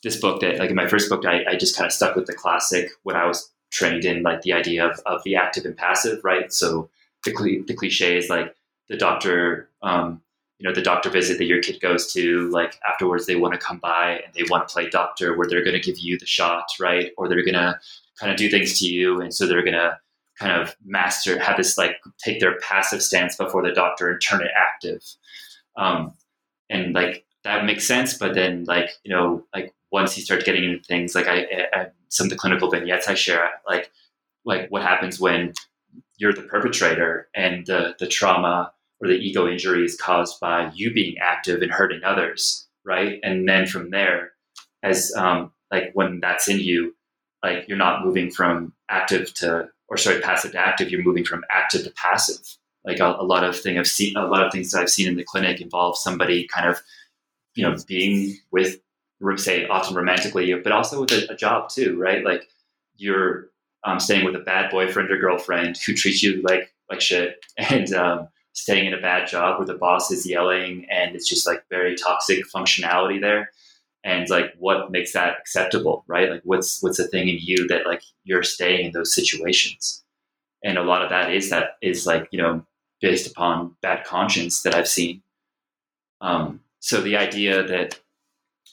this book that like in my first book I, I just kind of stuck with the classic when I was trained in like the idea of, of the active and passive right? So the, the cliche is like the doctor um, you know the doctor visit that your kid goes to like afterwards they want to come by and they want to play doctor where they're going to give you the shot right? Or they're going to kind of do things to you and so they're going to kind of master have this like take their passive stance before the doctor and turn it active. Um, and like that makes sense but then like you know like once you start getting into things like I, I some of the clinical vignettes i share like like what happens when you're the perpetrator and the the trauma or the ego injury is caused by you being active and hurting others, right? And then from there, as um, like when that's in you, like you're not moving from active to or sorry passive to active, you're moving from active to passive. Like a, a lot of thing I've seen, a lot of things that I've seen in the clinic involve somebody kind of, you know, being with, say, often romantically, but also with a, a job too, right? Like you're um, staying with a bad boyfriend or girlfriend who treats you like like shit, and um, staying in a bad job where the boss is yelling and it's just like very toxic functionality there. And like what makes that acceptable right? Like what's what's the thing in you that like you're staying in those situations? And a lot of that is that is like you know based upon bad conscience that i've seen. Um, so the idea that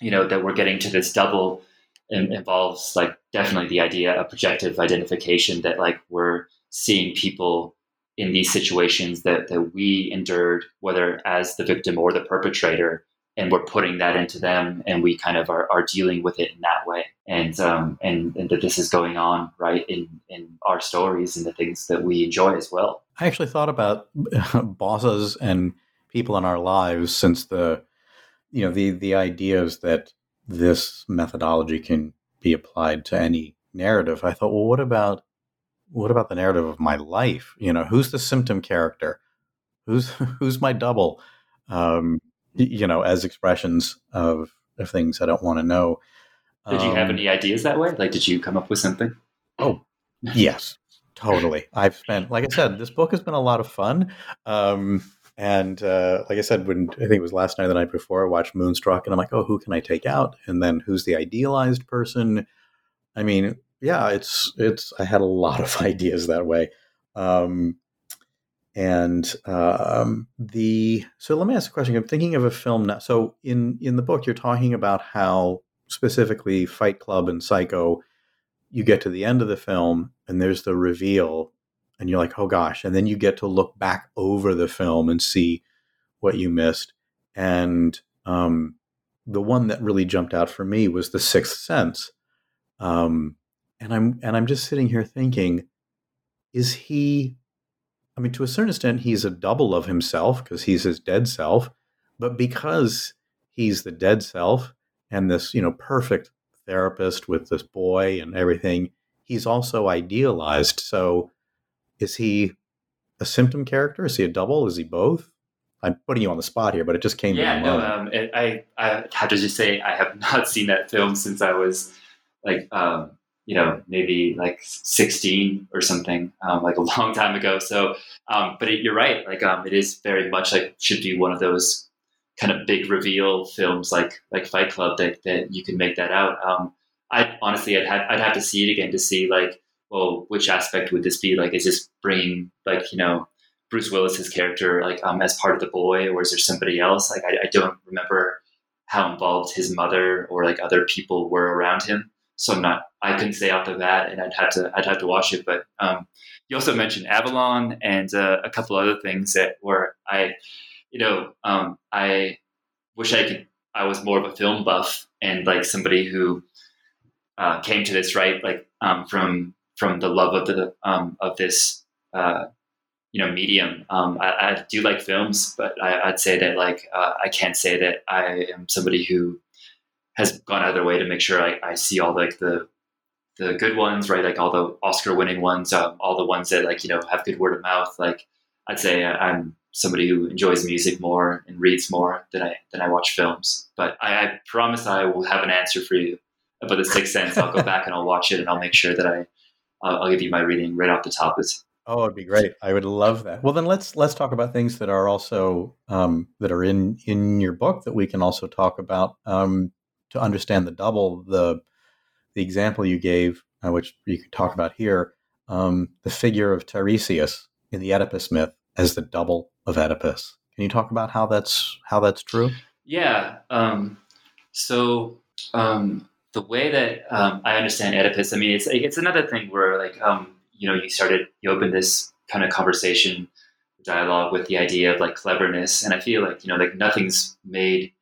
you know that we're getting to this double involves like definitely the idea of projective identification that like we're seeing people in these situations that, that we endured, whether as the victim or the perpetrator, and we're putting that into them, and we kind of are, are dealing with it in that way, and um, and and that this is going on right in in our stories and the things that we enjoy as well. I actually thought about bosses and people in our lives since the you know the the ideas that this methodology can be applied to any narrative. I thought, well, what about what about the narrative of my life? You know, who's the symptom character? Who's who's my double? Um, you know, as expressions of of things I don't want to know. Did you have um, any ideas that way? Like, did you come up with something? Oh, yes, totally. I've spent, like I said, this book has been a lot of fun. Um, and uh, like I said, when I think it was last night, or the night before, I watched Moonstruck, and I'm like, oh, who can I take out? And then who's the idealized person? I mean, yeah, it's it's. I had a lot of ideas that way, um, and um, the. So let me ask a question. I'm thinking of a film now. So in in the book, you're talking about how specifically Fight Club and Psycho. You get to the end of the film, and there's the reveal, and you're like, oh gosh, and then you get to look back over the film and see what you missed, and um, the one that really jumped out for me was The Sixth Sense. Um, and I'm and I'm just sitting here thinking, is he? I mean, to a certain extent, he's a double of himself because he's his dead self, but because he's the dead self and this you know perfect therapist with this boy and everything, he's also idealized. So, is he a symptom character? Is he a double? Is he both? I'm putting you on the spot here, but it just came. Yeah, no. Um, I I have to just say I have not seen that film since I was like um, you know, maybe like 16 or something, um, like a long time ago. So, um, but it, you're right. Like, um, it is very much like should be one of those kind of big reveal films, like like Fight Club, that that you can make that out. Um, I honestly, I'd have I'd have to see it again to see like, well, which aspect would this be? Like, is this bringing like you know Bruce Willis's character like um, as part of the boy, or is there somebody else? Like, I, I don't remember how involved his mother or like other people were around him so I'm not I couldn't say off the bat, and I'd have to I'd have to watch it. But um, you also mentioned Avalon and uh, a couple other things that were I, you know, um, I wish I could I was more of a film buff and like somebody who uh, came to this right like um, from from the love of the um, of this uh, you know medium. Um, I, I, do like films, but I, would say that like uh, I can't say that I am somebody who has gone out of their way to make sure I, I see all like the the good ones, right? Like all the Oscar winning ones, um, all the ones that like you know have good word of mouth. Like I'd say I'm somebody who enjoys music more and reads more than I than I watch films. But I, I promise I will have an answer for you about the Sixth Sense. I'll go back and I'll watch it and I'll make sure that I I'll, I'll give you my reading right off the top. It's, oh, it'd be great. I would love that. Well, then let's let's talk about things that are also um, that are in in your book that we can also talk about um, to understand the double the the example you gave, uh, which you could talk about here, um, the figure of Tiresias in the Oedipus myth as the double of Oedipus. Can you talk about how that's how that's true? Yeah. Um, so um, the way that um, I understand Oedipus, I mean, it's it's another thing where like um, you know you started you opened this kind of conversation dialogue with the idea of like cleverness, and I feel like you know like nothing's made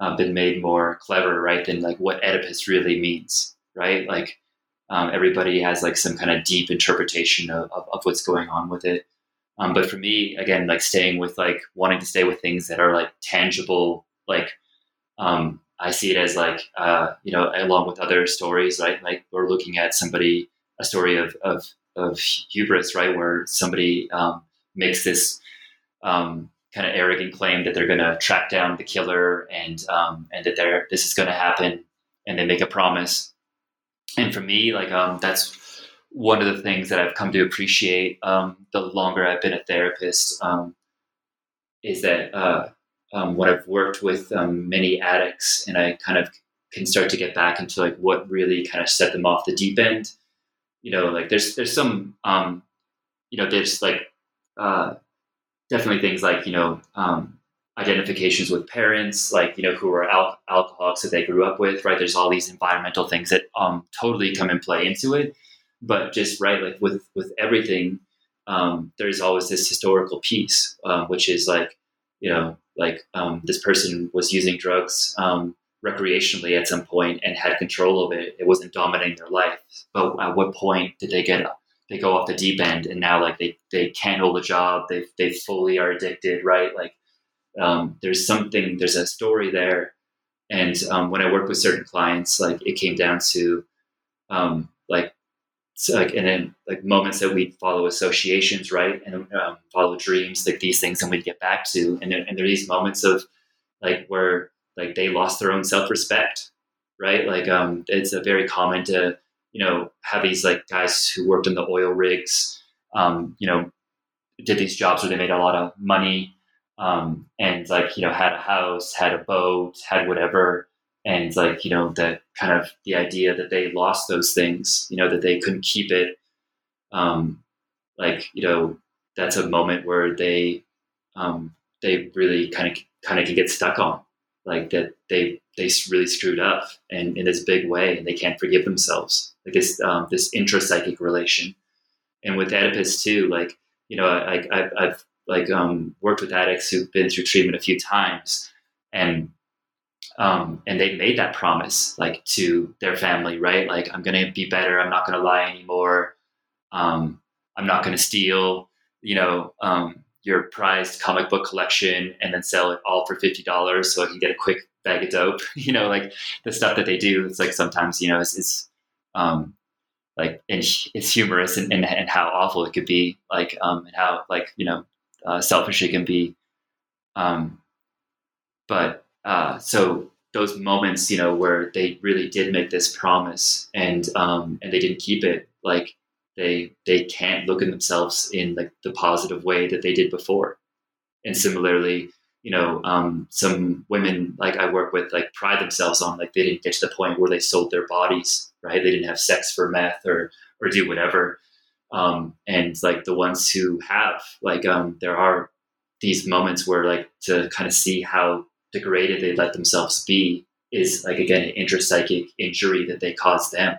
uh, been made more clever, right, than like what Oedipus really means, right? Like um, everybody has like some kind of deep interpretation of, of, of what's going on with it. Um, but for me, again, like staying with like wanting to stay with things that are like tangible, like um, I see it as like, uh, you know, along with other stories, right? Like we're looking at somebody, a story of, of, of hubris, right? Where somebody um, makes this um, kind of arrogant claim that they're going to track down the killer and, um, and that they're, this is going to happen. And they make a promise. And for me, like, um, that's one of the things that I've come to appreciate um, the longer I've been a therapist is that, uh, um, when I've worked with um, many addicts and I kind of can start to get back into like what really kind of set them off the deep end. You know, like there's there's some um, you know there's like uh, definitely things like you know um, identifications with parents, like you know who are al- alcoholics that they grew up with, right? There's all these environmental things that um, totally come and play into it. But just right, like with with everything, um, there's always this historical piece, uh, which is like you know like um, this person was using drugs um, recreationally at some point and had control of it. It wasn't dominating their life. But at what point did they get they go off the deep end and now like they they can't hold a job. They they fully are addicted, right? Like um, there's something there's a story there. And um, when I work with certain clients, like it came down to um, like so like and then like moments that we'd follow associations right? And um, follow dreams like these things and we'd get back to. And there, and there are these moments of like where like they lost their own self-respect right? Like um it's a very common to you know have these like guys who worked in the oil rigs um you know did these jobs where they made a lot of money um and like you know had a house had a boat had whatever and like you know the kind of the idea that they lost those things you know that they couldn't keep it um like you know that's a moment where they um they really kind of kind of can get stuck on like that they they really screwed up and in this big way and they can't forgive themselves like this um, this intrapsychic relation. And with oedipus too like you know I, I i've like um worked with addicts who've been through treatment a few times and um, and they made that promise like to their family right? Like i'm gonna be better. I'm not gonna lie anymore. Um, i'm not gonna steal you know um, your prized comic book collection and then sell it all for $50 so i can get a quick bag of dope. You know like the stuff that they do it's like sometimes you know it's, it's um, like and it's humorous and, and, and, how awful it could be like um, and how like you know uh, selfish it can be. Um, but uh, so those moments, you know, where they really did make this promise and um, and they didn't keep it, like they they can't look at themselves in like the positive way that they did before. And similarly, you know, um, some women like I work with like pride themselves on like they didn't get to the point where they sold their bodies, right? They didn't have sex for meth or or do whatever. Um, and like the ones who have, like um, there are these moments where like to kind of see how degraded they let themselves be is like again an intrapsychic injury that they caused them.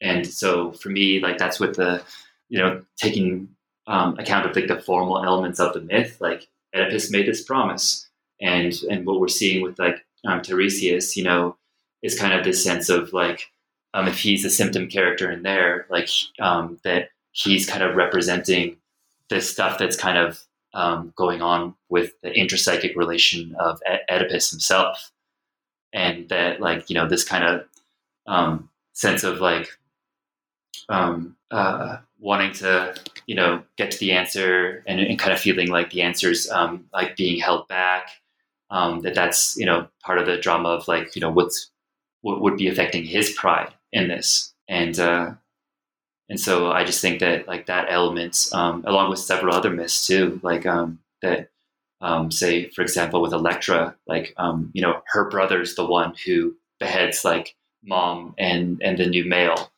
And so for me like that's what the you know taking um, account of like the formal elements of the myth like oedipus made this promise. And and what we're seeing with like um, tiresias you know is kind of this sense of like um, if he's a symptom character in there like um, that he's kind of representing this stuff that's kind of um, going on with the intrapsychic relation of Oedipus himself, and that like you know this kind of um, sense of like um, uh, wanting to you know get to the answer and, and kind of feeling like the answer's um, like being held back. Um, that that's you know part of the drama of like you know what's what would be affecting his pride in this and uh, and so I just think that like that element, um, along with several other myths too, like um, that, um, say for example with Electra, like um, you know her brother's the one who beheads like mom and and the new male,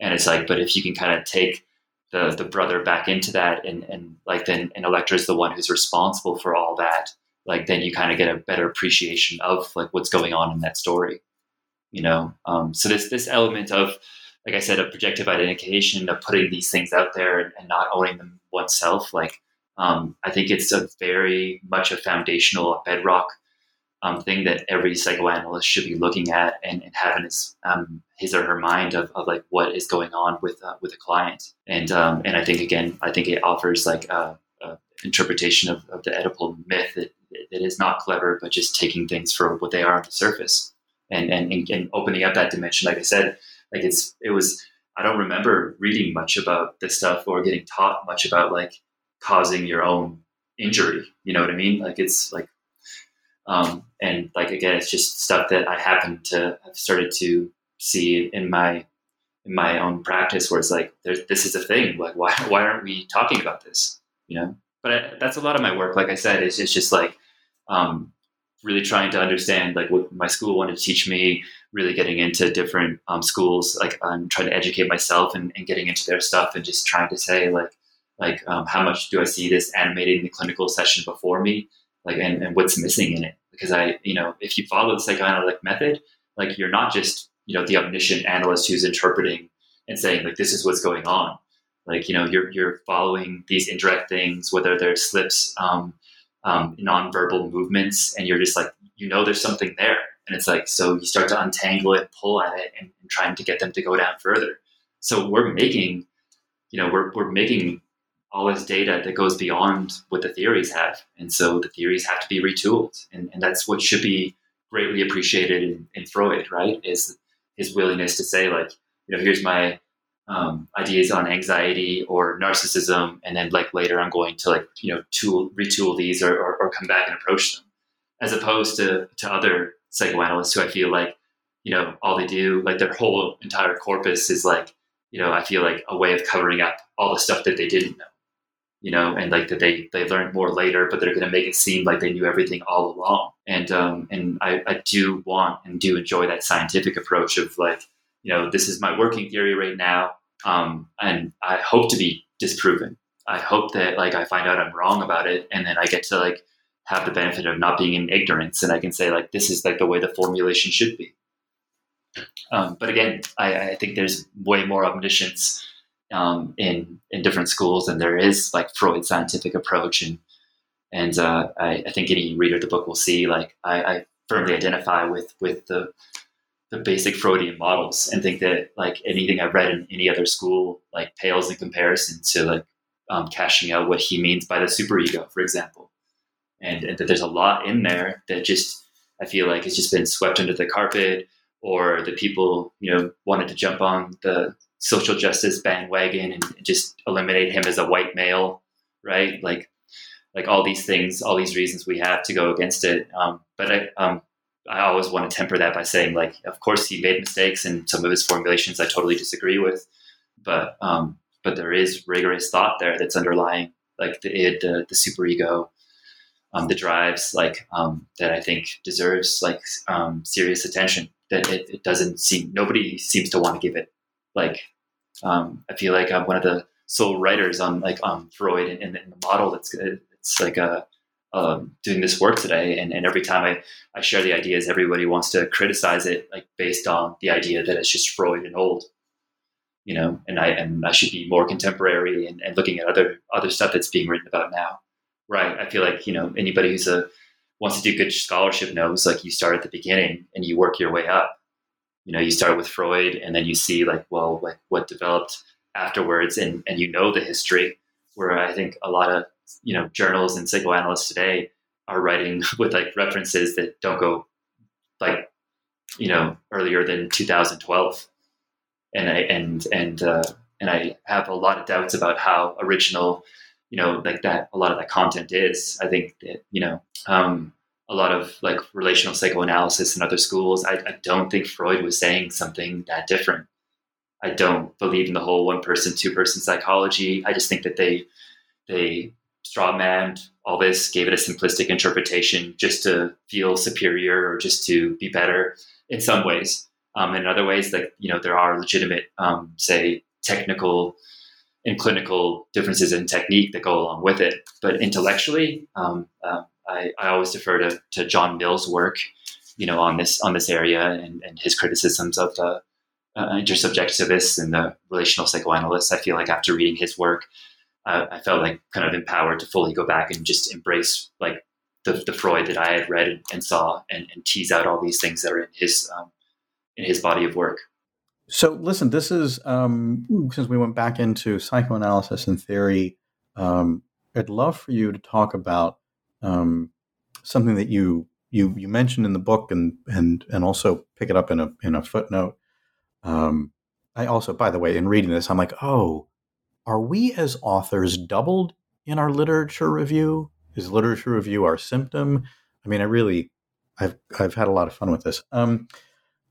and it's like, but if you can kind of take the the brother back into that, and and like then and Electra's the one who's responsible for all that, like then you kind of get a better appreciation of like what's going on in that story, you know. Um, so this this element of like I said, of projective identification, of putting these things out there and, and not owning them oneself. Like, um, I think it's a very much a foundational, bedrock um, thing that every psychoanalyst should be looking at and, and having his um, his or her mind of, of like what is going on with uh, with a client. And um, and I think again, I think it offers like a, a interpretation of, of the Oedipal myth that, that is not clever, but just taking things for what they are on the surface and and, and opening up that dimension. Like I said like it's it was I don't remember reading much about this stuff or getting taught much about like causing your own injury. You know what I mean? Like it's like um, and like again, it's just stuff that I happen to have started to see in my in my own practice, where it's like this is a thing. Like why why aren't we talking about this? You know. But I, that's a lot of my work. Like I said, it's, it's just like um, really trying to understand like what my school wanted to teach me really getting into different um, schools like i'm trying to educate myself and, and, getting into their stuff and just trying to say like like um, how much do i see this animated in the clinical session before me? Like and, and what's missing in it? Because i you know if you follow the psychoanalytic method like you're not just you know the omniscient analyst who's interpreting and saying like this is what's going on. Like you know you're you're following these indirect things whether they're slips um, um, nonverbal movements, and you're just like, you know, there's something there. And it's like, so you start to untangle it, pull at it, and, and trying to get them to go down further. So we're making, you know, we're, we're making all this data that goes beyond what the theories have. And so the theories have to be retooled. And, and that's what should be greatly appreciated in, in Freud, right? Is his willingness to say, like, you know, here's my um, ideas on anxiety or narcissism, and then like later I'm going to like you know tool retool these or, or, or come back and approach them, as opposed to to other psychoanalysts who I feel like you know all they do like their whole entire corpus is like you know I feel like a way of covering up all the stuff that they didn't know, you know, and like that they they learned more later, but they're going to make it seem like they knew everything all along. And um, and I, I do want and do enjoy that scientific approach of like you know this is my working theory right now um, and I hope to be disproven. I hope that like I find out I'm wrong about it, and then I get to like have the benefit of not being in ignorance, and I can say like this is like the way the formulation should be. Um, but again, I, I, think there's way more omniscience um, in in different schools than there is like Freud's scientific approach, and and uh, I, I, think any reader of the book will see like I, I firmly identify with with the the basic Freudian models and think that like anything I've read in any other school like pales in comparison to like um, cashing out what he means by the superego, for example. And, and that there's a lot in there that just I feel like it's just been swept under the carpet, or the people you know wanted to jump on the social justice bandwagon and just eliminate him as a white male, right? Like like all these things, all these reasons we have to go against it. Um, but I, um, I always want to temper that by saying, like, of course he made mistakes, and some of his formulations I totally disagree with, but um, but there is rigorous thought there that's underlying, like the id, the, the superego, um, the drives, like um, that I think deserves like um, serious attention. That it, it, doesn't seem nobody seems to want to give it. Like um, I feel like I'm one of the sole writers on like on Freud and, and, and the model that's it's like a um, doing this work today. And, and every time I, I share the ideas, everybody wants to criticize it, like based on the idea that it's just Freud and old, you know, and I, and I should be more contemporary and, and looking at other, other stuff that's being written about now. Right. I feel like, you know, anybody who's a, wants to do good scholarship knows like you start at the beginning and you work your way up. You know, you start with Freud and then you see like, well, like what developed afterwards and, and you know the history where I think a lot of you know journals and psychoanalysts today are writing with like references that don't go like you know earlier than 2012 and I and and uh, and I have a lot of doubts about how original you know like that a lot of that content is. I think that you know um, a lot of like relational psychoanalysis and other schools I, I don't think Freud was saying something that different. I don't believe in the whole one person two person psychology. I just think that they they strawmanned all this, gave it a simplistic interpretation just to feel superior or just to be better in some ways. Um, in other ways, like you know, there are legitimate, um, say, technical and clinical differences in technique that go along with it. But intellectually, um, uh, I, I, always defer to, to Jon Mills' work, you know, on this on this area and, and his criticisms of the uh, intersubjectivists and the relational psychoanalysts. I feel like after reading his work, uh, I felt like kind of empowered to fully go back and just embrace like the, the Freud that I had read and saw and, and tease out all these things that are in his um, in his body of work. So listen, this is um, since we went back into psychoanalysis and theory. Um, I'd love for you to talk about um, something that you you you mentioned in the book and and and also pick it up in a in a footnote. Um, I also, by the way, in reading this, I'm like, oh, are we as authors doubled in our literature review? Is literature review our symptom? I mean, I really, I've I've had a lot of fun with this. Um,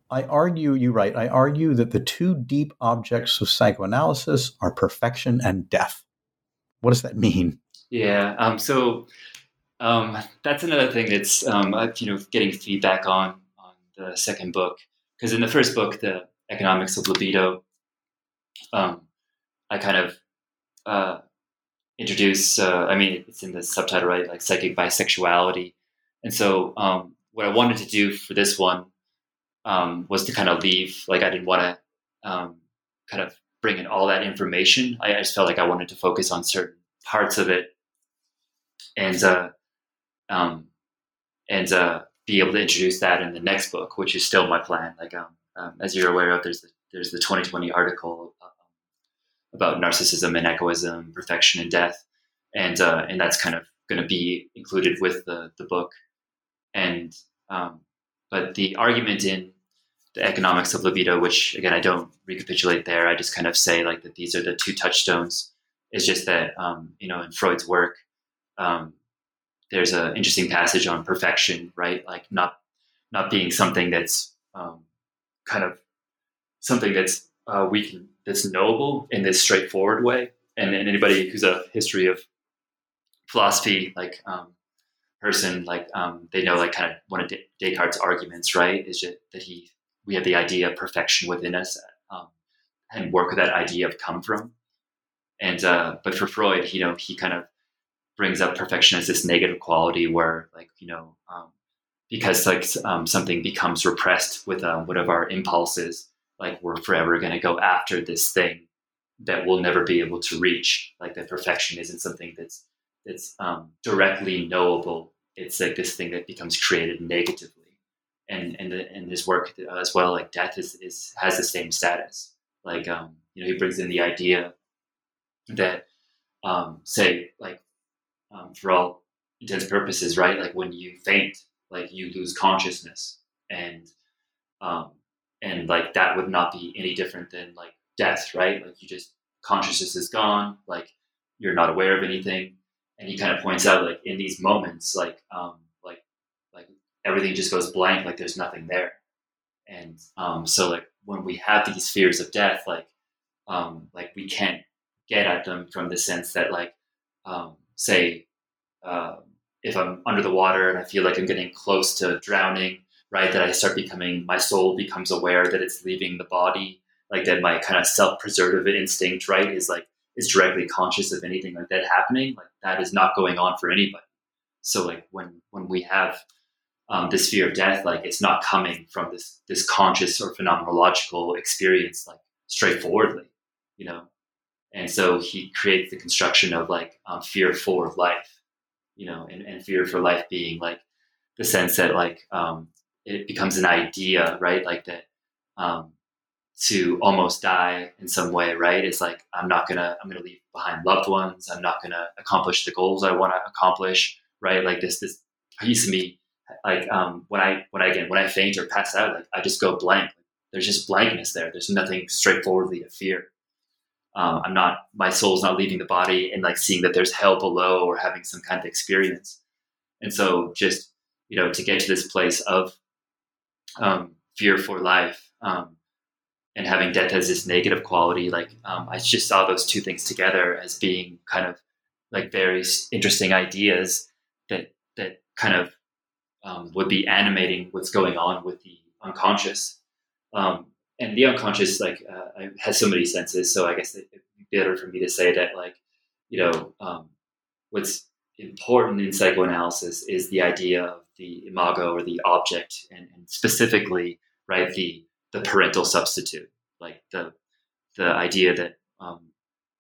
I argue, you write, I argue that the two deep objects of psychoanalysis are perfection and death. What does that mean? Yeah. Um, so um, that's another thing that's um, you know getting feedback on on the second book because in the first book, the economics of libido, um, I kind of uh, introduce. Uh, I mean, it's in the subtitle, right? Like psychic bisexuality. And so, um, what I wanted to do for this one um, was to kind of leave. Like, I didn't want to um, kind of bring in all that information. I, I, just felt like I wanted to focus on certain parts of it, and uh, um, and uh, be able to introduce that in the next book, which is still my plan. Like, um, um, as you're aware of, there's the, there's the 2020 article about narcissism and egoism, perfection and death, and uh, and that's kind of going to be included with the the book. And um, but the argument in the economics of libido, which again I don't recapitulate there, I just kind of say like that these are the two touchstones. Is just that um, you know in Freud's work, um, there's an interesting passage on perfection, right? Like not not being something that's um, kind of something that's uh, we can that's knowable in this straightforward way. And, and anybody who's a history of philosophy, like um, person, like um, they know, like kind of one of Descartes' arguments, right, is that he we have the idea of perfection within us, um, and work with that idea of come from. And uh, but for Freud, you know, he kind of brings up perfection as this negative quality where, like, you know, um, because like um, something becomes repressed with uh, one of our impulses, like we're forever going to go after this thing that we'll never be able to reach. Like that perfection isn't something that's that's um, directly knowable. It's like this thing that becomes created negatively. And and in his work as well, like death is, is has the same status. Like um, you know, he brings in the idea that um, say like um, for all intents and purposes, right? Like when you faint, like you lose consciousness, and um, and like that would not be any different than like death right? Like you just consciousness is gone like you're not aware of anything. And he kind of points out like in these moments like um like like everything just goes blank like there's nothing there. And um so like when we have these fears of death like um like we can't get at them from the sense that like um say uh, if i'm under the water and i feel like i'm getting close to drowning right? That I start becoming, my soul becomes aware that it's leaving the body, like that my kind of self preservative instinct, right, is like, is directly conscious of anything like that happening. Like that is not going on for anybody. So like when, when we have um, this fear of death, like it's not coming from this, this conscious or phenomenological experience, like straightforwardly, you know? And so he creates the construction of like um, fear for life, you know, and, and fear for life being like the sense that like um, it becomes an idea, right? Like that, um, to almost die in some way, right? It's like I'm not gonna I'm gonna leave behind loved ones. I'm not gonna accomplish the goals I want to accomplish, right? Like this this piece of me, like um, when I when I again when I faint or pass out, like I just go blank. There's just blankness there. There's nothing straightforwardly to fear. Um, I'm not my soul's not leaving the body and like seeing that there's hell below or having some kind of experience. And so just you know to get to this place of um, fear for life um, and having death as this negative quality like um, i just saw those two things together as being kind of like very interesting ideas that that kind of um, would be animating what's going on with the unconscious. Um, and the unconscious like uh, has so many senses so i guess it'd be better for me to say that like you know what's important in psychoanalysis is the idea of the imago or the object and, and specifically right the the parental substitute like the the idea that um,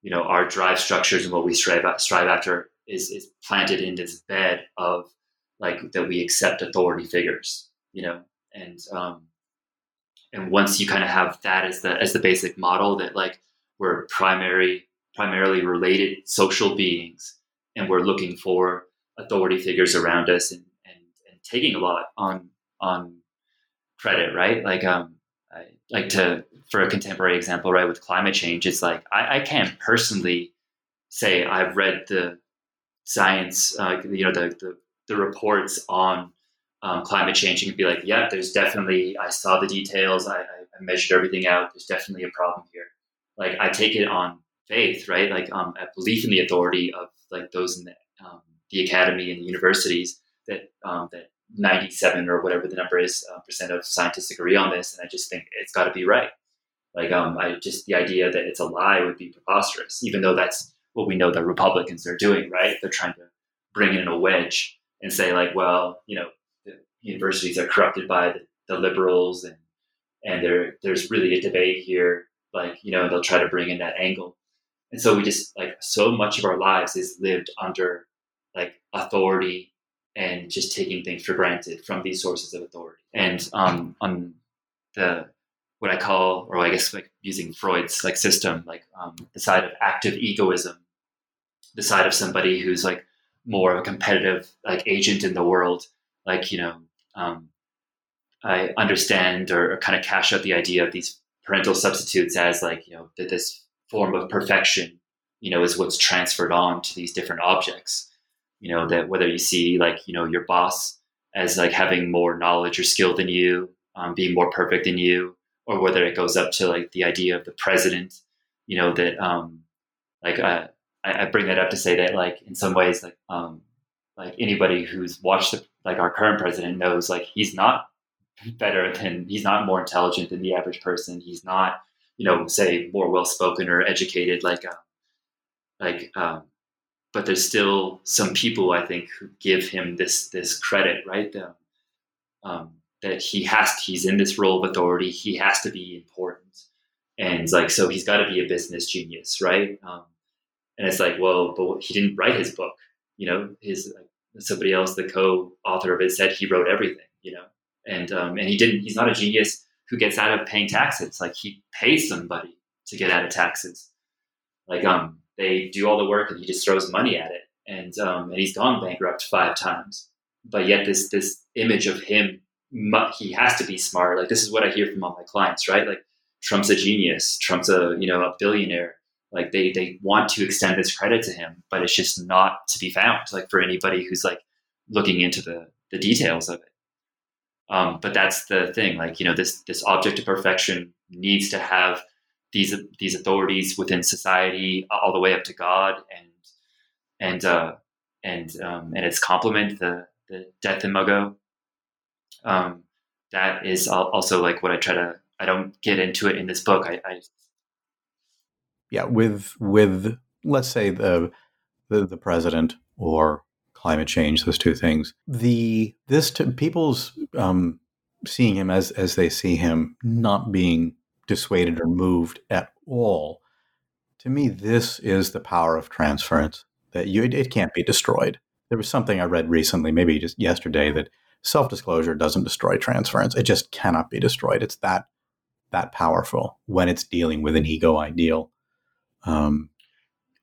you know our drive structures and what we strive strive after is is planted in this bed of like that we accept authority figures you know? And um, and once you kind of have that as the as the basic model that like we're primary primarily related social beings and we're looking for authority figures around us and, taking a lot on on credit right like um I like to for a contemporary example, right, with climate change, it's like I, I can't personally say I've read the science, uh, you know, the, the, the reports on um, climate change and be like, yeah, there's definitely, I saw the details, I, I, measured everything out, there's definitely a problem here. Like I take it on faith, right? Like um, a belief in the authority of like those in the, um, the academy and the universities that um, that 97 or whatever the number is uh, percent of scientists agree on this, and I just think it's got to be right. Like, um, I just the idea that it's a lie would be preposterous, even though that's what we know the Republicans are doing, right? They're trying to bring in a wedge and say, like, well, you know, the universities are corrupted by the, the liberals, and and there there's really a debate here. Like, you know, they'll try to bring in that angle, and so we just like so much of our lives is lived under like authority and just taking things for granted from these sources of authority. And um, on the what I call, or I guess like using Freud's like system, like um, the side of active egoism, the side of somebody who's like more of a competitive like agent in the world. Like you know, um, I understand or, or kind of cash out the idea of these parental substitutes as like you know that this form of perfection, you know, is what's transferred on to these different objects. You know that whether you see like you know your boss as like having more knowledge or skill than you, um, being more perfect than you, or whether it goes up to like the idea of the president, you know, that um, like I, I bring that up to say that like in some ways like um, like anybody who's watched the, like our current president knows like he's not better than he's not more intelligent than the average person. He's not you know say more well spoken or educated like uh, like um, but there's still some people I think who give him this this credit right. The, um, that he has he's in this role of authority he has to be important and like so he's got to be a business genius right? Um, and it's like well but he didn't write his book you know? His like, somebody else the co-author of it said he wrote everything you know? And um, and he didn't he's not a genius who gets out of paying taxes like he pays somebody to get out of taxes. Like um they do all the work and he just throws money at it and um and he's gone bankrupt five times but yet this this image of him he has to be smart. Like this is what I hear from all my clients, right? Like Trump's a genius. Trump's a you know a billionaire. Like they they want to extend this credit to him, but it's just not to be found. Like for anybody who's like looking into the the details of it. Um, but that's the thing. Like you know this this object of perfection needs to have these these authorities within society all the way up to God and and uh, and um, and its complement the the death imago um, that is also like what I try to. I don't get into it in this book. I, I yeah, with with let's say the, the the, president or climate change, those two things. The this to, people's um, seeing him as as they see him, not being dissuaded or moved at all. To me, this is the power of transference that you it, can't be destroyed. There was something I read recently, maybe just yesterday, that self disclosure doesn't destroy transference. It just cannot be destroyed. It's that that powerful when it's dealing with an ego ideal. Um,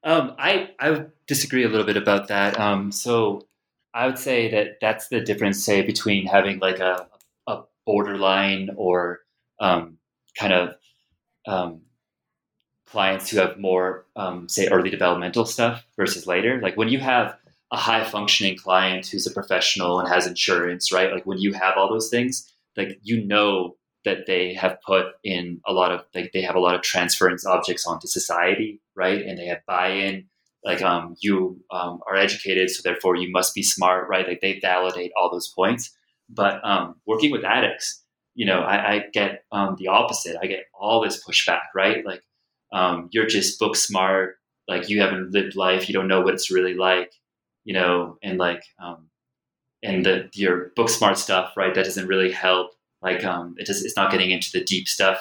um, I I disagree a little bit about that. Um, so I would say that that's the difference, say, between having like a a borderline or um, kind of um, clients who have more, um, say, early developmental stuff versus later. Like when you have a high functioning client who's a professional and has insurance, right? Like when you have all those things, like you know that they have put in a lot of like they have a lot of transference objects onto society, right? And they have buy-in. Like um, you um, are educated, so therefore you must be smart, right? Like they validate all those points. But um, working with addicts, you know, I, I get um, the opposite. I get all this pushback, right? Like um, you're just book smart, like you haven't lived life, you don't know what it's really like, you know, and like um, and the your book smart stuff, right? That doesn't really help. Like um, it just it's not getting into the deep stuff,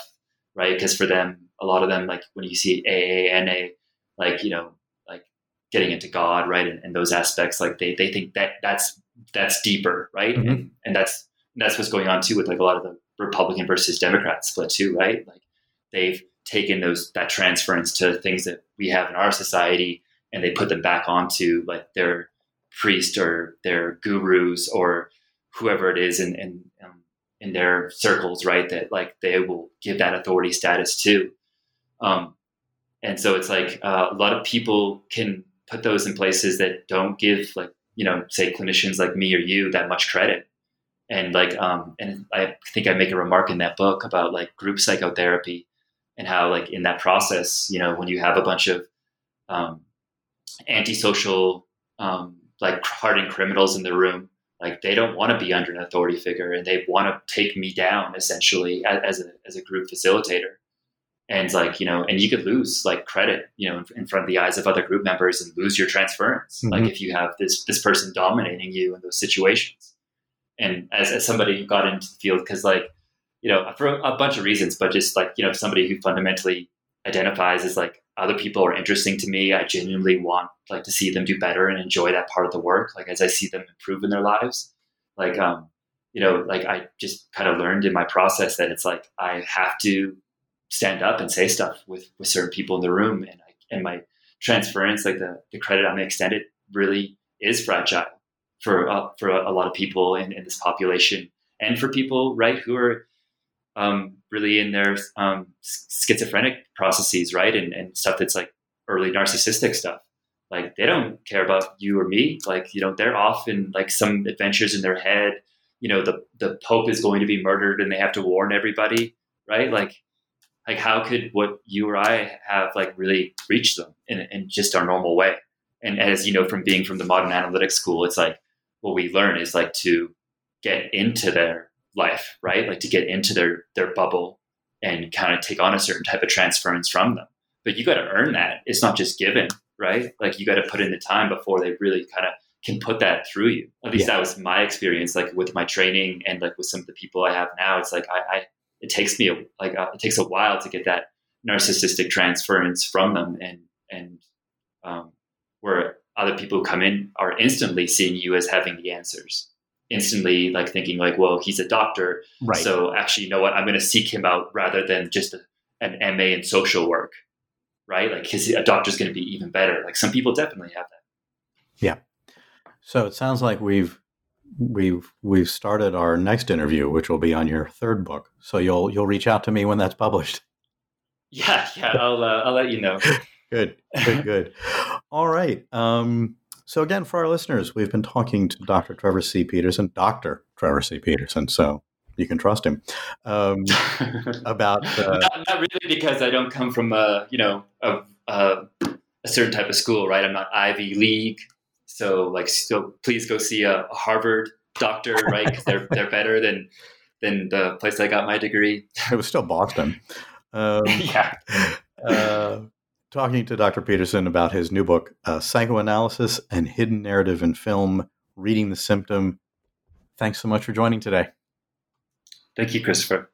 right? Because for them, a lot of them, like when you see AA, NA, like you know, like getting into God, right, and, and those aspects, like they they think that that's that's deeper, right, mm-hmm. and and that's that's what's going on too with like a lot of the Republican versus Democrat split too, right? Like they've taken those that transference to things that we have in our society and they put them back onto like their priest or their gurus or whoever it is in in, um, in their circles, right? That like they will give that authority status to. Um, and so it's like uh, a lot of people can put those in places that don't give like you know say clinicians like me or you that much credit and like um and i think i make a remark in that book about like group psychotherapy and how like in that process you know when you have a bunch of um, antisocial um, like hardened criminals in the room like they don't want to be under an authority figure and they want to take me down essentially as, a, as a group facilitator. And like you know and you could lose like credit you know in, front of the eyes of other group members and lose your transference. Mm-hmm. like if you have this this person dominating you in those situations and as, as somebody who got into the field because like you know, for a bunch of reasons, but just like, you know, somebody who fundamentally identifies as like other people are interesting to me. I genuinely want like to see them do better and enjoy that part of the work. Like as I see them improve in their lives, like, um, you know, like I just kind of learned in my process that it's like, I have to stand up and say stuff with, with certain people in the room and I, and my transference, like the, the credit I'm extended really is fragile for, uh, for a, lot of people in, in this population and for people, right. Who are, um, really in their um, schizophrenic processes, right? And, and stuff that's like early narcissistic stuff. Like they don't care about you or me. Like, you know, they're off in like some adventures in their head. You know, the, the Pope is going to be murdered and they have to warn everybody, right? Like, like how could what you or I have like really reached them in, in just our normal way? And as you know, from being from the modern analytics school, it's like what we learn is like to get into their life, right? Like to get into their their bubble and kind of take on a certain type of transference from them. But you got to earn that. It's not just given, right? Like you got to put in the time before they really kind of can put that through you. At least yeah. that was my experience, like with my training and like with some of the people I have now. It's like I, I it takes me a, like uh, it takes a while to get that narcissistic transference from them, and and um, where other people who come in are instantly seeing you as having the answers instantly like thinking like, well, he's a doctor, right. so actually, you know what? I'm going to seek him out rather than just a, an MA in social work, right? Like his a doctor's going to be even better. Like some people definitely have that. Yeah. So it sounds like we've we've we've started our next interview, which will be on your third book. So you'll you'll reach out to me when that's published. Yeah, yeah, I'll uh, I'll let you know. good, good, good. All right. Um, so, again, for our listeners, we've been talking to Dr. Trevor C. Pederson, Dr. Trevor C. Pederson. So you can trust him um, about. Uh, not, not, really, because I don't come from a you know a, a, a, certain type of school, right? I'm not Ivy League, so like, so please go see a, a Harvard doctor, right? Because they're they're better than than the place I got my degree. It was still Boston. Um, yeah. Uh, talking to Dr. Pederson about his new book, uh, Psychoanalysis and Hidden Narrative in Film Reading the Symptom. Thanks so much for joining today. Thank you, Christopher.